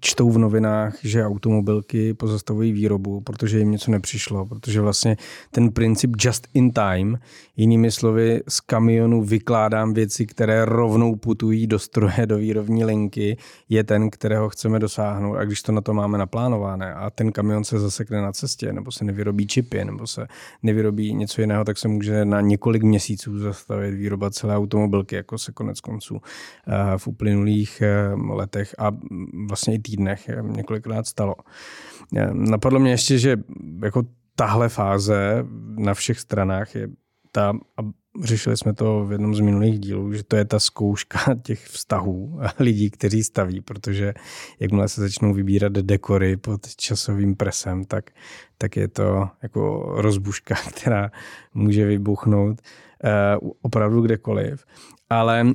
čtou v novinách, že automobilky pozastavují výrobu, protože jim něco nepřišlo, protože vlastně ten princip just in time, jinými slovy z kamionu vykládám věci, které rovnou putují do stroje, do výrobní linky, je ten, kterého chceme dosáhnout. A když to na to máme naplánované a ten kamion se zasekne na cestě, nebo se nevyrobí čipy, nebo se nevyrobí něco jiného, tak se může na několik měsíců zastavit výroba celé automobilky, jako se konec konců v uplynulých eh, letech a vlastně i týdnech eh, několikrát stalo. Eh, napadlo mě ještě, že jako tahle fáze na všech stranách je ta, a řešili jsme to v jednom z minulých dílů, že to je ta zkouška těch vztahů lidí, kteří staví, protože jakmile se začnou vybírat dekory pod časovým presem, tak, tak je to jako rozbuška, která může vybuchnout uh, opravdu kdekoliv. Ale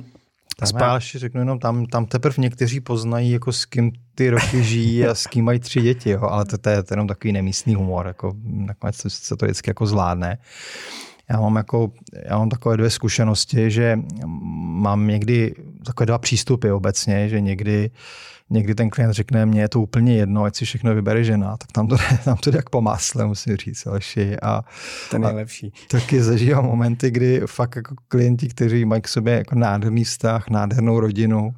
tam já ještě řeknu jenom, tam, tam teprve někteří poznají, jako s kým ty roky žijí a s kým mají tři děti, jo, ale to, to, je, to jenom takový nemístný humor, jako nakonec se to vždycky jako zvládne. Já mám, jako, já mám takové dvě zkušenosti, že mám někdy takové dva přístupy obecně, že někdy uh, někdy ten klient řekne, mně je to úplně jedno, ať si všechno vybere žena, tak tam to jde, tam to jde jak po másle, musím říct, Aleši. A, ten je lepší. Taky zažívám momenty, kdy fakt jako klienti, kteří mají k sobě jako nádherný vztah, nádhernou rodinu,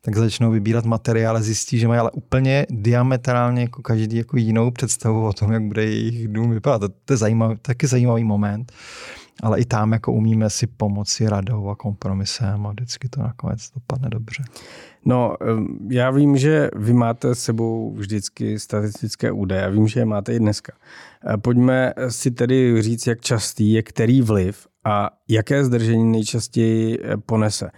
tak začnou vybírat materiál a zjistí, že mají ale úplně diametrálně jako každý jako jinou představu o tom, jak bude jejich dům vypadat. To, to je zajímavý, taky zajímavý moment ale i tam jako umíme si pomoci radou a kompromisem a vždycky to nakonec dopadne dobře. No, já vím, že vy máte s sebou vždycky statistické údaje. Já vím, že je máte i dneska. E, pojďme si tedy říct, jak častý je který vliv a jaké zdržení nejčastěji e, ponese.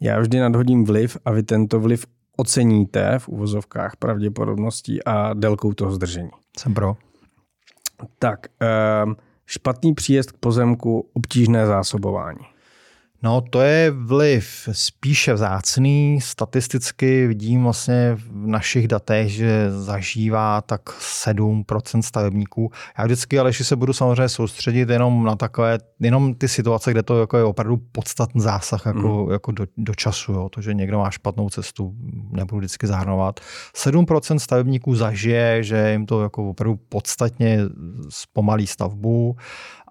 Já vždy nadhodím vliv a vy tento vliv oceníte v uvozovkách pravděpodobností a délkou toho zdržení. Jsem pro. Tak, um, špatný příjezd k pozemku, obtížné zásobování. No, to je vliv spíše vzácný. Statisticky vidím vlastně v našich datech, že zažívá tak 7% stavebníků. Já vždycky, ale se budu samozřejmě soustředit jenom na takové, jenom ty situace, kde to jako je opravdu podstatný zásah jako, mm. jako do, do, času. Jo. To, že někdo má špatnou cestu, nebudu vždycky zahrnovat. 7% stavebníků zažije, že jim to jako opravdu podstatně zpomalí stavbu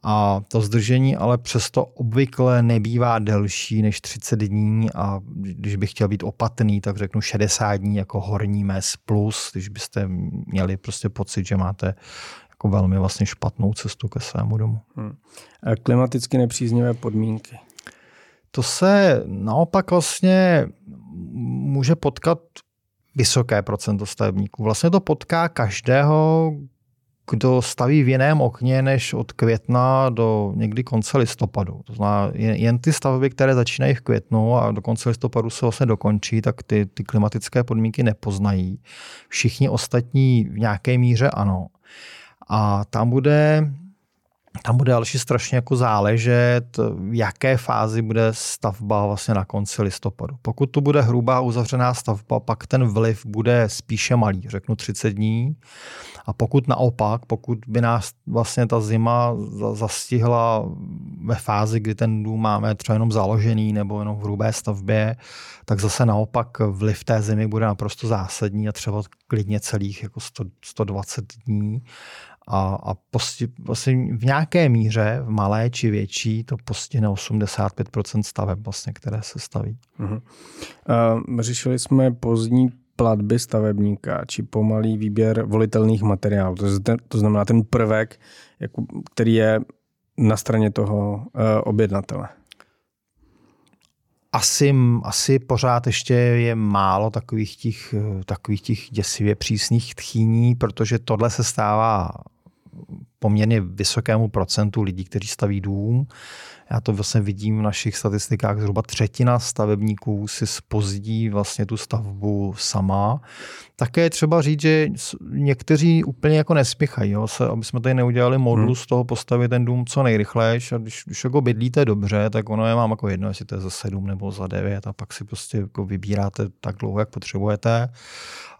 a to zdržení ale přesto obvykle nebývá delší než 30 dní a když bych chtěl být opatrný, tak řeknu 60 dní jako horní mes plus, když byste měli prostě pocit, že máte jako velmi vlastně špatnou cestu ke svému domu. Hmm. A klimaticky nepříznivé podmínky? To se naopak vlastně může potkat vysoké procento stavebníků. Vlastně to potká každého, kdo staví v jiném okně než od května do někdy konce listopadu. To znamená, jen ty stavby, které začínají v květnu a do konce listopadu se vlastně dokončí, tak ty, ty klimatické podmínky nepoznají. Všichni ostatní v nějaké míře ano. A tam bude tam bude další strašně jako záležet, v jaké fázi bude stavba vlastně na konci listopadu. Pokud to bude hrubá uzavřená stavba, pak ten vliv bude spíše malý, řeknu 30 dní. A pokud naopak, pokud by nás vlastně ta zima zastihla ve fázi, kdy ten dům máme třeba jenom založený nebo jenom v hrubé stavbě, tak zase naopak vliv té zimy bude naprosto zásadní a třeba klidně celých jako 100, 120 dní a, a posti, vlastně v nějaké míře, v malé či větší, to postihne 85% staveb, vlastně, které se staví. Uh-huh. Uh, řešili jsme pozdní platby stavebníka či pomalý výběr volitelných materiálů. To, to znamená ten prvek, jako, který je na straně toho uh, objednatele. asi, asi pořád ještě je málo takových těch, takových těch děsivě přísných tchýní, protože tohle se stává poměrně vysokému procentu lidí, kteří staví dům. Já to vlastně vidím v našich statistikách, zhruba třetina stavebníků si spozdí vlastně tu stavbu sama. Také je třeba říct, že někteří úplně jako nespěchají, jo, se, aby jsme tady neudělali modlu hmm. z toho postavit ten dům co nejrychlejš a když, když jako bydlíte dobře, tak ono je vám jako jedno, jestli to je za sedm nebo za devět a pak si prostě jako vybíráte tak dlouho, jak potřebujete.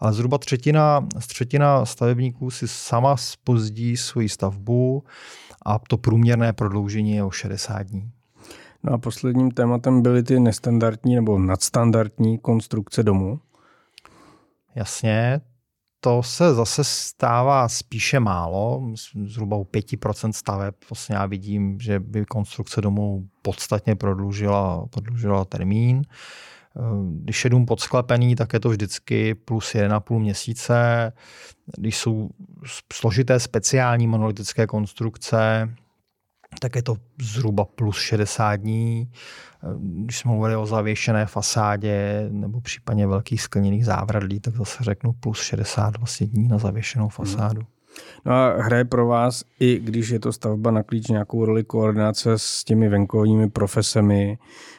Ale zhruba třetina, třetina stavebníků si sama spozdí svoji stavbu a to průměrné prodloužení je o 60 dní. No a posledním tématem byly ty nestandardní nebo nadstandardní konstrukce domů. Jasně, to se zase stává spíše málo, zhruba u 5% staveb vlastně já vidím, že by konstrukce domů podstatně prodloužila, prodloužila termín. Když je dům podsklepený, tak je to vždycky plus 1,5 měsíce. Když jsou složité speciální monolitické konstrukce, tak je to zhruba plus 60 dní. Když jsme mluvili o zavěšené fasádě nebo případně velkých skleněných závradlí, tak zase řeknu plus 60 vlastně dní na zavěšenou fasádu. No a hraje pro vás, i když je to stavba na klíč, nějakou roli koordinace s těmi venkovními profesemi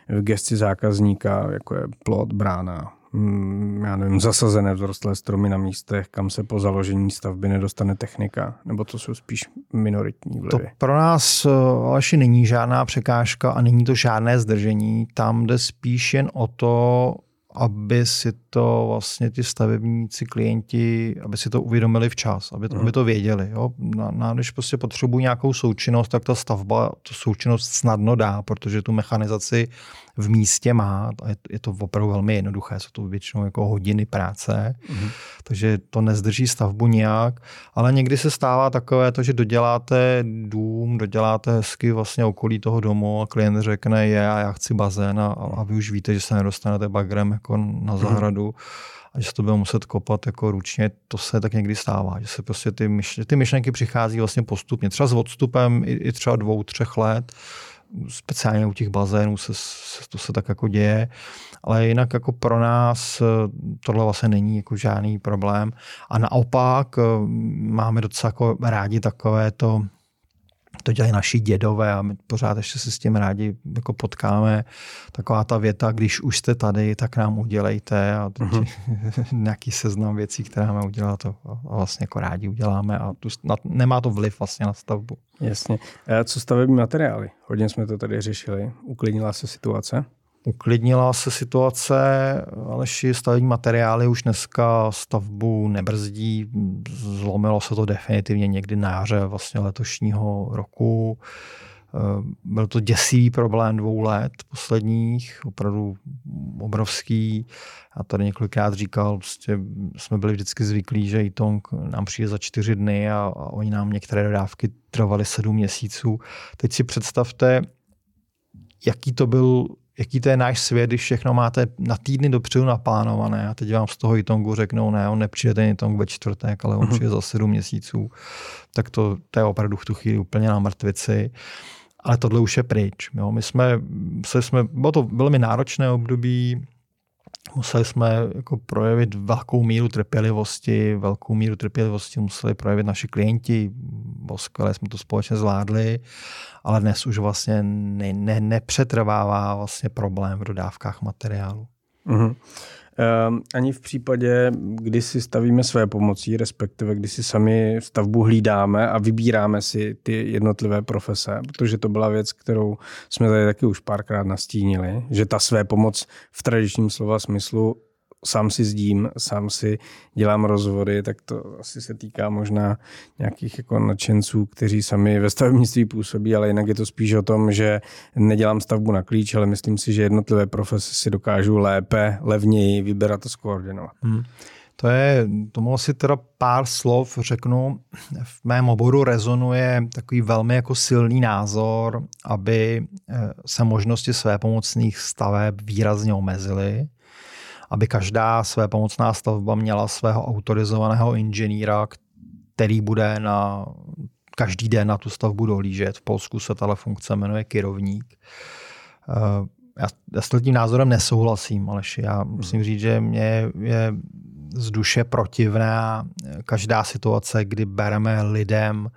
v gesti zákazníka, jako je plot, brána, mm, já nevím, zasazené vzrostlé stromy na místech, kam se po založení stavby nedostane technika, nebo to jsou spíš minoritní vlivy? To pro nás Aleši není žádná překážka a není to žádné zdržení. Tam jde spíš jen o to, aby si to vlastně ty stavebníci, klienti, aby si to uvědomili včas, aby, to, aby to věděli. Jo? Na, na, když prostě potřebují nějakou součinnost, tak ta stavba tu součinnost snadno dá, protože tu mechanizaci v místě má. Je, je to opravdu velmi jednoduché, jsou to většinou jako hodiny práce, mm. takže to nezdrží stavbu nějak, ale někdy se stává takové to, že doděláte dům, doděláte hezky vlastně okolí toho domu a klient řekne je a já chci bazén a, a vy už víte, že se nedostanete bagrem jako na zahradu. Mm a že se to bude muset kopat jako ručně, to se tak někdy stává, že se prostě ty, myšlenky, ty myšlenky přichází vlastně postupně, třeba s odstupem i, i třeba dvou, třech let, speciálně u těch bazénů se, se, to se tak jako děje, ale jinak jako pro nás eh, tohle vlastně není jako žádný problém. A naopak eh, máme docela jako rádi takové to to dělají naši dědové a my pořád ještě se s tím rádi jako potkáme. Taková ta věta, když už jste tady, tak nám udělejte a uh-huh. nějaký seznam věcí, které máme udělat to a vlastně jako rádi uděláme a tu, na, nemá to vliv vlastně na stavbu. Jasně. A co stavební materiály? Hodně jsme to tady řešili. Uklidnila se situace? Uklidnila se situace, ale stavební materiály už dneska stavbu nebrzdí. Zlomilo se to definitivně někdy na jaře vlastně letošního roku. Byl to děsivý problém dvou let posledních, opravdu obrovský. Já tady několikrát říkal, prostě jsme byli vždycky zvyklí, že Itong nám přijde za čtyři dny a, a oni nám některé dodávky trvaly sedm měsíců. Teď si představte, jaký to byl jaký to je náš svět, když všechno máte na týdny dopředu naplánované a teď vám z toho Itongu řeknou, ne, on nepřijde ten Itong ve čtvrtek, ale on uh-huh. přijde za sedm měsíců, tak to, to je opravdu v tu chvíli úplně na mrtvici. Ale tohle už je pryč. Jo. My jsme, se jsme, bylo to velmi náročné období, museli jsme jako projevit velkou míru trpělivosti, velkou míru trpělivosti museli projevit naši klienti, bylo jsme to společně zvládli, ale dnes už vlastně ne, ne, nepřetrvává vlastně problém v dodávkách materiálu. Uh-huh. Ehm, ani v případě, kdy si stavíme své pomocí, respektive kdy si sami stavbu hlídáme a vybíráme si ty jednotlivé profese, protože to byla věc, kterou jsme tady taky už párkrát nastínili, že ta své pomoc v tradičním slova smyslu sám si zdím, sám si dělám rozvody, tak to asi se týká možná nějakých jako nadšenců, kteří sami ve stavebnictví působí, ale jinak je to spíš o tom, že nedělám stavbu na klíč, ale myslím si, že jednotlivé profese si dokážu lépe, levněji vybrat a skoordinovat. Hmm. To je, tomu asi teda pár slov řeknu. V mém oboru rezonuje takový velmi jako silný názor, aby eh, se možnosti své pomocných staveb výrazně omezily aby každá své pomocná stavba měla svého autorizovaného inženýra, který bude na každý den na tu stavbu dohlížet. V Polsku se tato funkce jmenuje kyrovník. Eh, já, já s tím názorem nesouhlasím, ale já musím hmm. říct, že mě je z duše protivná každá situace, kdy bereme lidem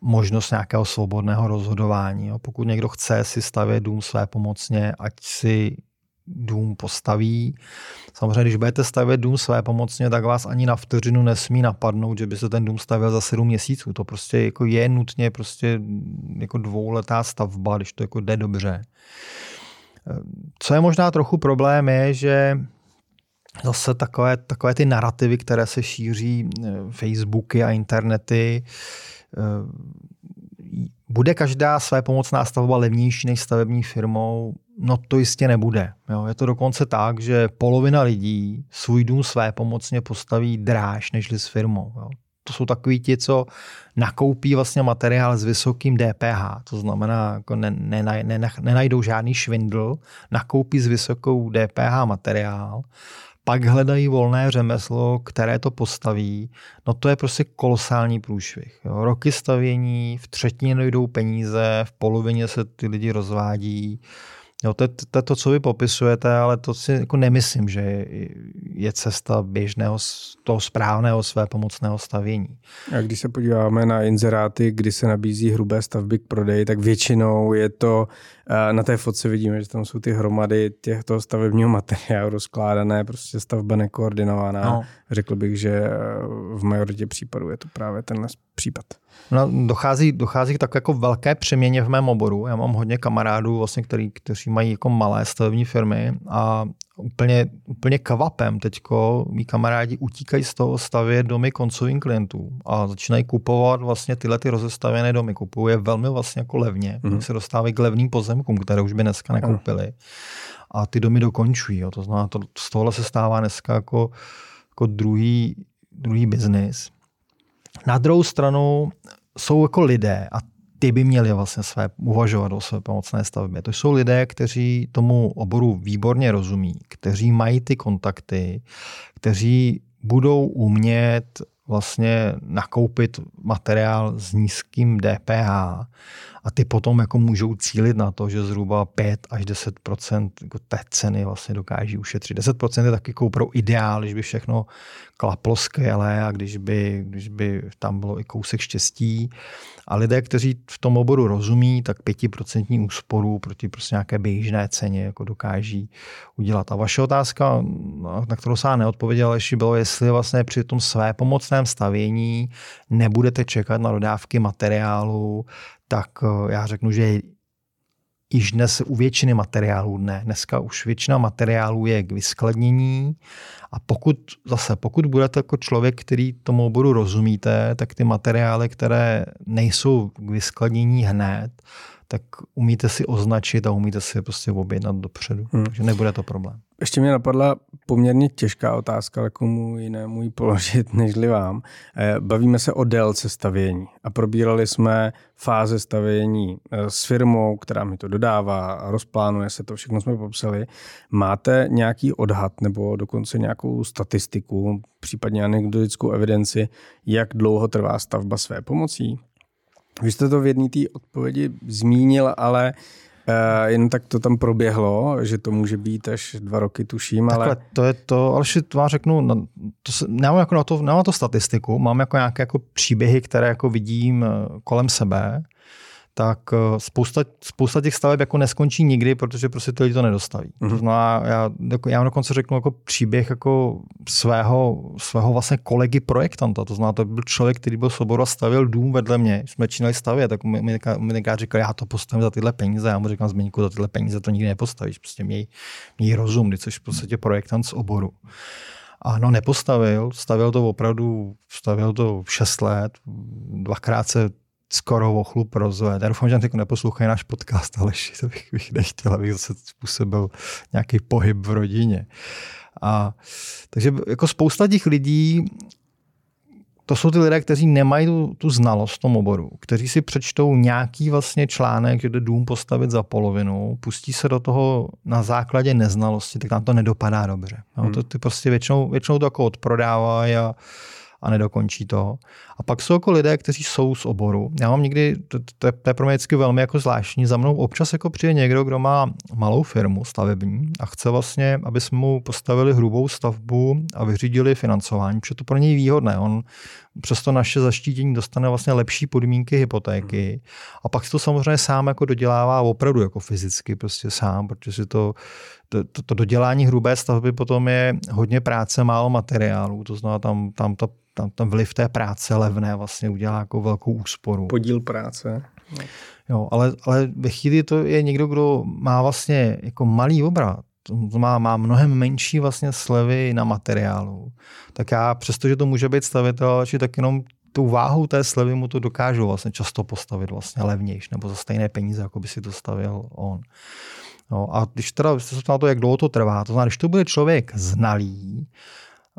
možnost nějakého svobodného rozhodování. Pokud někdo chce si stavět dům své pomocně, ať si dům postaví. Samozřejmě, když budete stavět dům své pomocně, tak vás ani na vteřinu nesmí napadnout, že by se ten dům stavěl za sedm měsíců. To prostě jako je nutně prostě jako dvouletá stavba, když to jako jde dobře. Co je možná trochu problém, je, že zase takové, takové ty narrativy, které se šíří eh, Facebooky a internety, eh, bude každá své pomocná stavba levnější než stavební firmou? No to jistě nebude. Jo. Je to dokonce tak, že polovina lidí svůj dům své pomocně postaví dráž než s firmou. Jo. To jsou takový ti, co nakoupí vlastně materiál s vysokým DPH, to znamená, jako ne, ne, ne, nenajdou žádný švindl, nakoupí s vysokou DPH materiál pak hledají volné řemeslo, které to postaví, no to je prostě kolosální průšvih. Jo. Roky stavění, v třetině nejdou peníze, v polovině se ty lidi rozvádí. Jo, to, to je to, co vy popisujete, ale to si jako nemyslím, že je cesta běžného, toho správného své pomocného stavění. A když se podíváme na inzeráty, kdy se nabízí hrubé stavby k prodeji, tak většinou je to, na té fotce vidíme, že tam jsou ty hromady těchto stavebního materiálu rozkládané, prostě stavba nekoordinovaná. No. Řekl bych, že v majoritě případů je to právě tenhle případ. No, dochází, dochází k tak jako velké přeměně v mém oboru. Já mám hodně kamarádů, vlastně, který, kteří mají jako malé stavební firmy a úplně, úplně kvapem teďko mý kamarádi utíkají z toho stavět domy koncovým klientů a začínají kupovat vlastně tyhle ty rozestavěné domy. Kupují je velmi vlastně jako levně. Mm. se dostávají k levným pozemkům, které už by dneska nekoupili. A ty domy dokončují. Jo. To znamená, to, z tohohle se stává dneska jako, jako druhý, druhý biznis. Na druhou stranu jsou jako lidé a ty by měli vlastně své, uvažovat o své pomocné stavbě. To jsou lidé, kteří tomu oboru výborně rozumí, kteří mají ty kontakty, kteří budou umět vlastně nakoupit materiál s nízkým DPH a ty potom jako můžou cílit na to, že zhruba 5 až 10% jako té ceny vlastně dokáží ušetřit. 10% je taky jako pro ideál, když by všechno klaplo skvěle a když by, když by tam bylo i kousek štěstí. A lidé, kteří v tom oboru rozumí, tak 5% úsporu proti prostě nějaké běžné ceně jako dokáží udělat. A vaše otázka, na kterou se neodpověděl, ještě bylo, jestli vlastně při tom své pomocném stavění nebudete čekat na dodávky materiálu, tak eh, já řeknu, že již dnes u většiny materiálů ne. Dneska už většina materiálů je k vyskladnění a pokud zase, pokud budete jako člověk, který tomu oboru rozumíte, tak ty materiály, které nejsou k vyskladnění hned, tak umíte si označit a umíte si prostě objednat dopředu. Hmm. Takže nebude to problém. Ještě mě napadla poměrně těžká otázka, ale komu jinému ji položit, nežli vám. Eh, bavíme se o délce stavění a probírali jsme fáze stavění eh, s firmou, která mi to dodává, rozplánuje se to, všechno jsme popsali. Máte nějaký odhad nebo dokonce nějakou statistiku, případně anekdotickou evidenci, jak dlouho trvá stavba své pomocí? Vy jste to v jedné té odpovědi zmínil, ale Uh, jen tak to tam proběhlo, že to může být až dva roky, tuším. Takhle, ale... to je to, ale to vám řeknu, no, to se, nemám, jako na to, nemám na to statistiku, mám jako nějaké jako příběhy, které jako vidím eh, kolem sebe tak eh, spousta, spousta těch staveb jako neskončí nikdy, protože prostě ty lidi to nedostaví. Mm-hmm. To znamená, já, jako, já dokonce řeknu jako příběh jako svého, svého vlastně kolegy projektanta. To znamená, to byl člověk, který byl soboru a stavil dům vedle mě. Jsme začínali stavět, tak mi, mi, mi říkal, já to postavím za tyhle peníze. Já mu říkám, Zmeňku, za tyhle peníze to nikdy nepostavíš. Prostě měj, měj rozum, když jsi v podstatě projektant z oboru. A no, nepostavil, stavil to opravdu, stavil to 6 let, dvakrát se skoro o chlup rozved. Já doufám, že teď neposlouchají náš podcast, ale to bych, bych nechtěl, abych zase způsobil nějaký pohyb v rodině. A, takže jako spousta těch lidí, to jsou ty lidé, kteří nemají tu, tu znalost v tom oboru, kteří si přečtou nějaký vlastně článek, že jde dům postavit za polovinu, pustí se do toho na základě neznalosti, tak tam to nedopadá dobře. No, to ty prostě většinou, většinou to jako odprodávají a a nedokončí to. A pak jsou jako lidé, kteří jsou z oboru. Já mám někdy, to, to, to je pro mě vždycky velmi jako zvláštní, za mnou občas jako přijde někdo, kdo má malou firmu stavební a chce vlastně, aby jsme mu postavili hrubou stavbu a vyřídili financování, protože to pro něj výhodné. On přes to naše zaštítění dostane vlastně lepší podmínky hypotéky a pak si to samozřejmě sám jako dodělává opravdu jako fyzicky prostě sám, protože si to, to, to, to dodělání hrubé stavby potom je hodně práce, málo materiálů, to znamená tam, tam ta tam ten vliv té práce levné vlastně udělá jako velkou úsporu. Podíl práce. Jo, ale, ale ve chvíli to je někdo, kdo má vlastně jako malý obrat, to má, má mnohem menší vlastně slevy na materiálu, tak já přestože to může být stavitel, či tak jenom tou váhou té slevy mu to dokážu vlastně často postavit vlastně levnější nebo za stejné peníze, jako by si to stavil on. No, a když teda se na to, jak dlouho to trvá, to znamená, když to bude člověk znalý,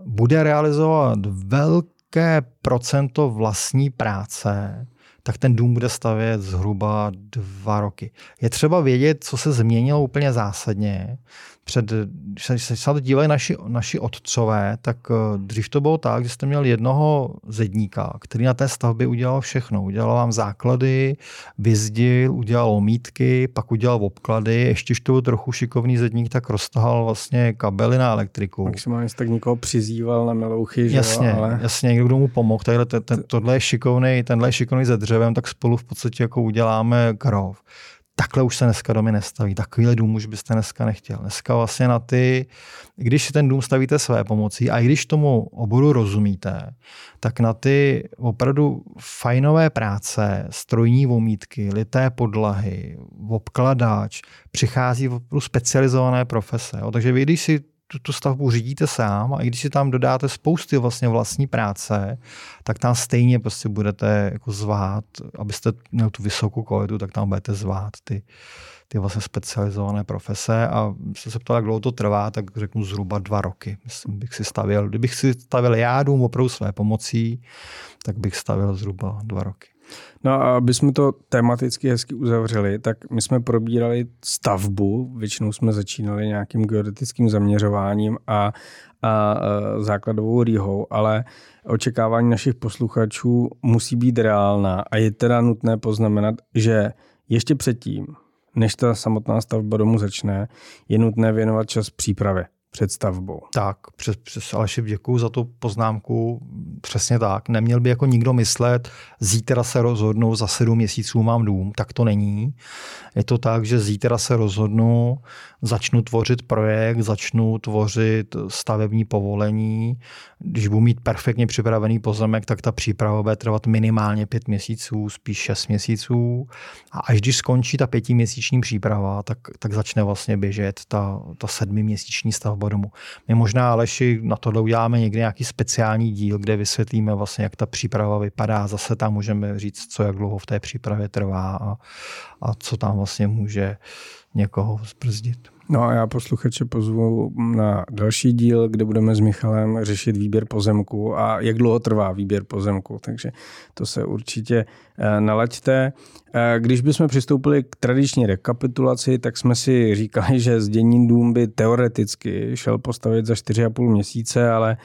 bude realizovat velké procento vlastní práce, tak ten dům bude stavět zhruba dva roky. Je třeba vědět, co se změnilo úplně zásadně před, když se, se to dívají naši, naši otcové, tak eh, dřív to bylo tak, že jste měl jednoho zedníka, který na té stavbě udělal všechno. Udělal vám základy, vyzdil, udělal omítky, pak udělal obklady, ještě když to byl trochu šikovný zedník, tak roztahal vlastně kabely na elektriku. Maximálně tak někoho přizýval na melouchy, že jasně, jo, ale... jasně, někdo, kdo mu pomohl. Tadyhle, ten, ten, tohle je šikovný, tenhle je šikovný ze dřevem, tak spolu v podstatě jako uděláme krov takhle už se dneska domy nestaví. Takovýhle dům už byste dneska nechtěl. Dneska vlastně na ty, když si ten dům stavíte své pomocí a i když tomu oboru rozumíte, tak na ty opravdu fajnové práce, strojní vomítky, lité podlahy, obkladač, přichází opravdu specializované profese. Takže vy, když si tu, stavbu řídíte sám a i když si tam dodáte spousty vlastně vlastní práce, tak tam stejně prostě budete jako zvát, abyste měl tu vysokou kvalitu, tak tam budete zvát ty, ty vlastně specializované profese a se se ptal, jak dlouho to trvá, tak řeknu zhruba dva roky. Myslím, bych si stavil, kdybych si stavil já dům opravdu své pomocí, tak bych stavil zhruba dva roky. No a aby jsme to tematicky hezky uzavřeli, tak my jsme probírali stavbu, většinou jsme začínali nějakým geodetickým zaměřováním a, a, základovou rýhou, ale očekávání našich posluchačů musí být reálná a je teda nutné poznamenat, že ještě předtím, než ta samotná stavba domu začne, je nutné věnovat čas přípravě před stavbou. Tak, přes, přes Aleši děkuji za tu poznámku. Přesně tak. Neměl by jako nikdo myslet, zítra se rozhodnu, za sedm měsíců mám dům. Tak to není. Je to tak, že zítra se rozhodnu, začnu tvořit projekt, začnu tvořit stavební povolení. Když budu mít perfektně připravený pozemek, tak ta příprava bude trvat minimálně pět měsíců, spíš šest měsíců. A až když skončí ta pětiměsíční příprava, tak, tak začne vlastně běžet ta, ta sedmiměsíční stavba domu. My možná, Aleši, na tohle uděláme někdy nějaký speciální díl, kde vysvětlíme vlastně, jak ta příprava vypadá. Zase tam můžeme říct, co jak dlouho v té přípravě trvá a, a co tam vlastně může někoho zbrzdit. No a já posluchače pozvu na další díl, kde budeme s Michalem řešit výběr pozemku a jak dlouho trvá výběr pozemku, takže to se určitě eh, nalaďte. Eh, když bychom přistoupili k tradiční rekapitulaci, tak jsme si říkali, že zdění dům by teoreticky šel postavit za 4,5 měsíce, ale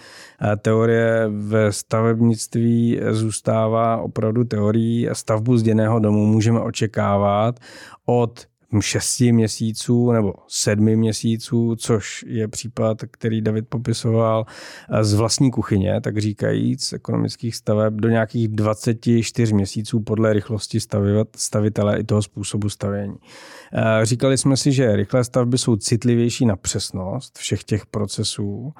eh, teorie ve stavebnictví zůstává opravdu teorií a stavbu zděného domu můžeme očekávat od šesti měsíců nebo sedmi měsíců, což je případ, který David popisoval eh, z vlastní kuchyně, tak říkajíc, ekonomických staveb do nějakých 24 měsíců podle rychlosti stavitele i toho způsobu stavění. Eh, říkali jsme si, že rychlé stavby jsou citlivější na přesnost všech těch procesů,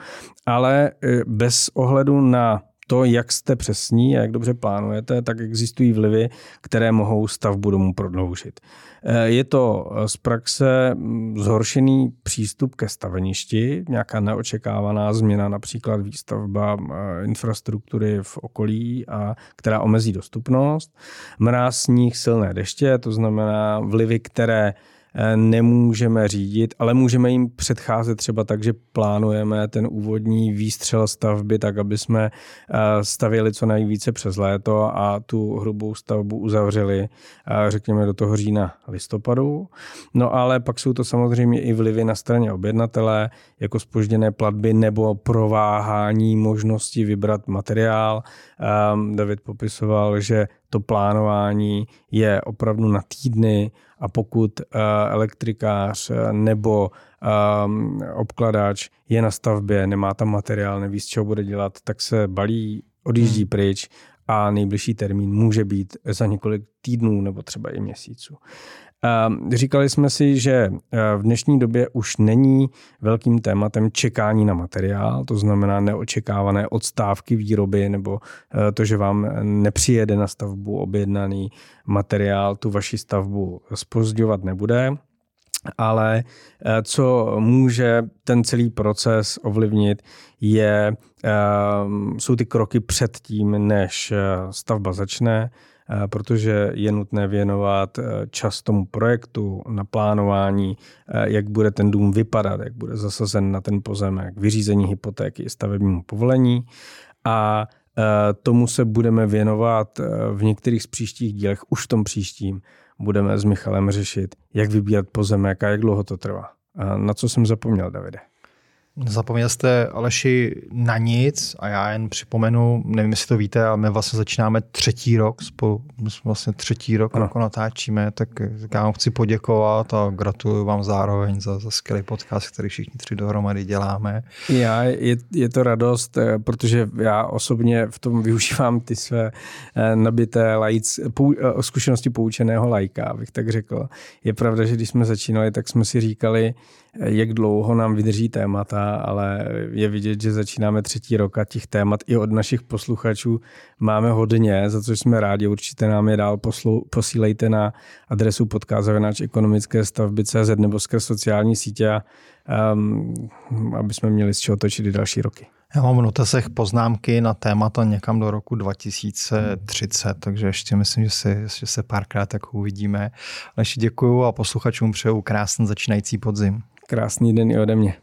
ale eh, bez ohledu na to, jak jste přesní a jak dobře plánujete, tak existují vlivy, které mohou stavbu domu prodloužit. Eh, je to eh, z praxe mm, zhoršený přístup ke staveništi, nějaká neočekávaná změna, například výstavba eh, infrastruktury v okolí, a která omezí dostupnost. Mráz, sníh, silné deště, to znamená vlivy, které nemůžeme řídit, ale můžeme jim předcházet třeba tak, že plánujeme ten úvodní výstřel stavby tak, aby jsme stavěli co nejvíce přes léto a tu hrubou stavbu uzavřeli, řekněme, do toho října listopadu. No ale pak jsou to samozřejmě i vlivy na straně objednatele, jako spožděné platby nebo prováhání možnosti vybrat materiál. David popisoval, že to plánování je opravdu na týdny a pokud uh, elektrikář uh, nebo um, obkladač je na stavbě, nemá tam materiál, neví, z čeho bude dělat, tak se balí, odjíždí hmm. pryč a nejbližší termín může být za několik týdnů nebo třeba i měsíců. Ehm, říkali jsme si, že eh, v dnešní době už není velkým tématem čekání na materiál, to znamená neočekávané odstávky výroby nebo eh, to, že vám nepřijede na stavbu objednaný materiál, tu vaši stavbu spozdňovat nebude. Ale eh, co může ten celý proces ovlivnit, je, ehm, jsou ty kroky před tím, než stavba začne, protože je nutné věnovat eh, čas tomu projektu, na plánování, eh, jak bude ten dům vypadat, jak bude zasazen na ten pozemek, vyřízení hypotéky, stavebnímu povolení a tomu se budeme věnovat v některých z příštích dílech, už v tom příštím budeme s Michalem řešit, jak vybírat pozemek a jak dlouho to trvá. Na co jsem zapomněl, Davide? Zapomněl jste Aleši na nic a já jen připomenu, nevím, jestli to víte, ale my vlastně začínáme třetí rok spolu, my jsme vlastně třetí rok ano. jako natáčíme, tak, tak já vám chci poděkovat a gratuluju vám zároveň za, za skvělý podcast, který všichni tři dohromady děláme. Já, je, je to radost, eh, protože já osobně v tom využívám ty své eh, nabité lajc, pou, eh, zkušenosti poučeného lajka, abych tak řekl. Je pravda, že když jsme začínali, tak jsme si říkali, jak dlouho nám vydrží témata, ale je vidět, že začínáme třetí rok a těch témat i od našich posluchačů máme hodně, za což jsme rádi. Určitě nám je dál poslu, posílejte na adresu podkázavináč ekonomické stavby CZ nebo skrz sociální sítě, um, aby jsme měli z čeho točit i další roky. Já mám v notesech poznámky na témata někam do roku 2030, takže ještě myslím, že se, že se párkrát tak uvidíme. Ještě děkuju a posluchačům přeju krásný začínající podzim. Krásný den i ode mě.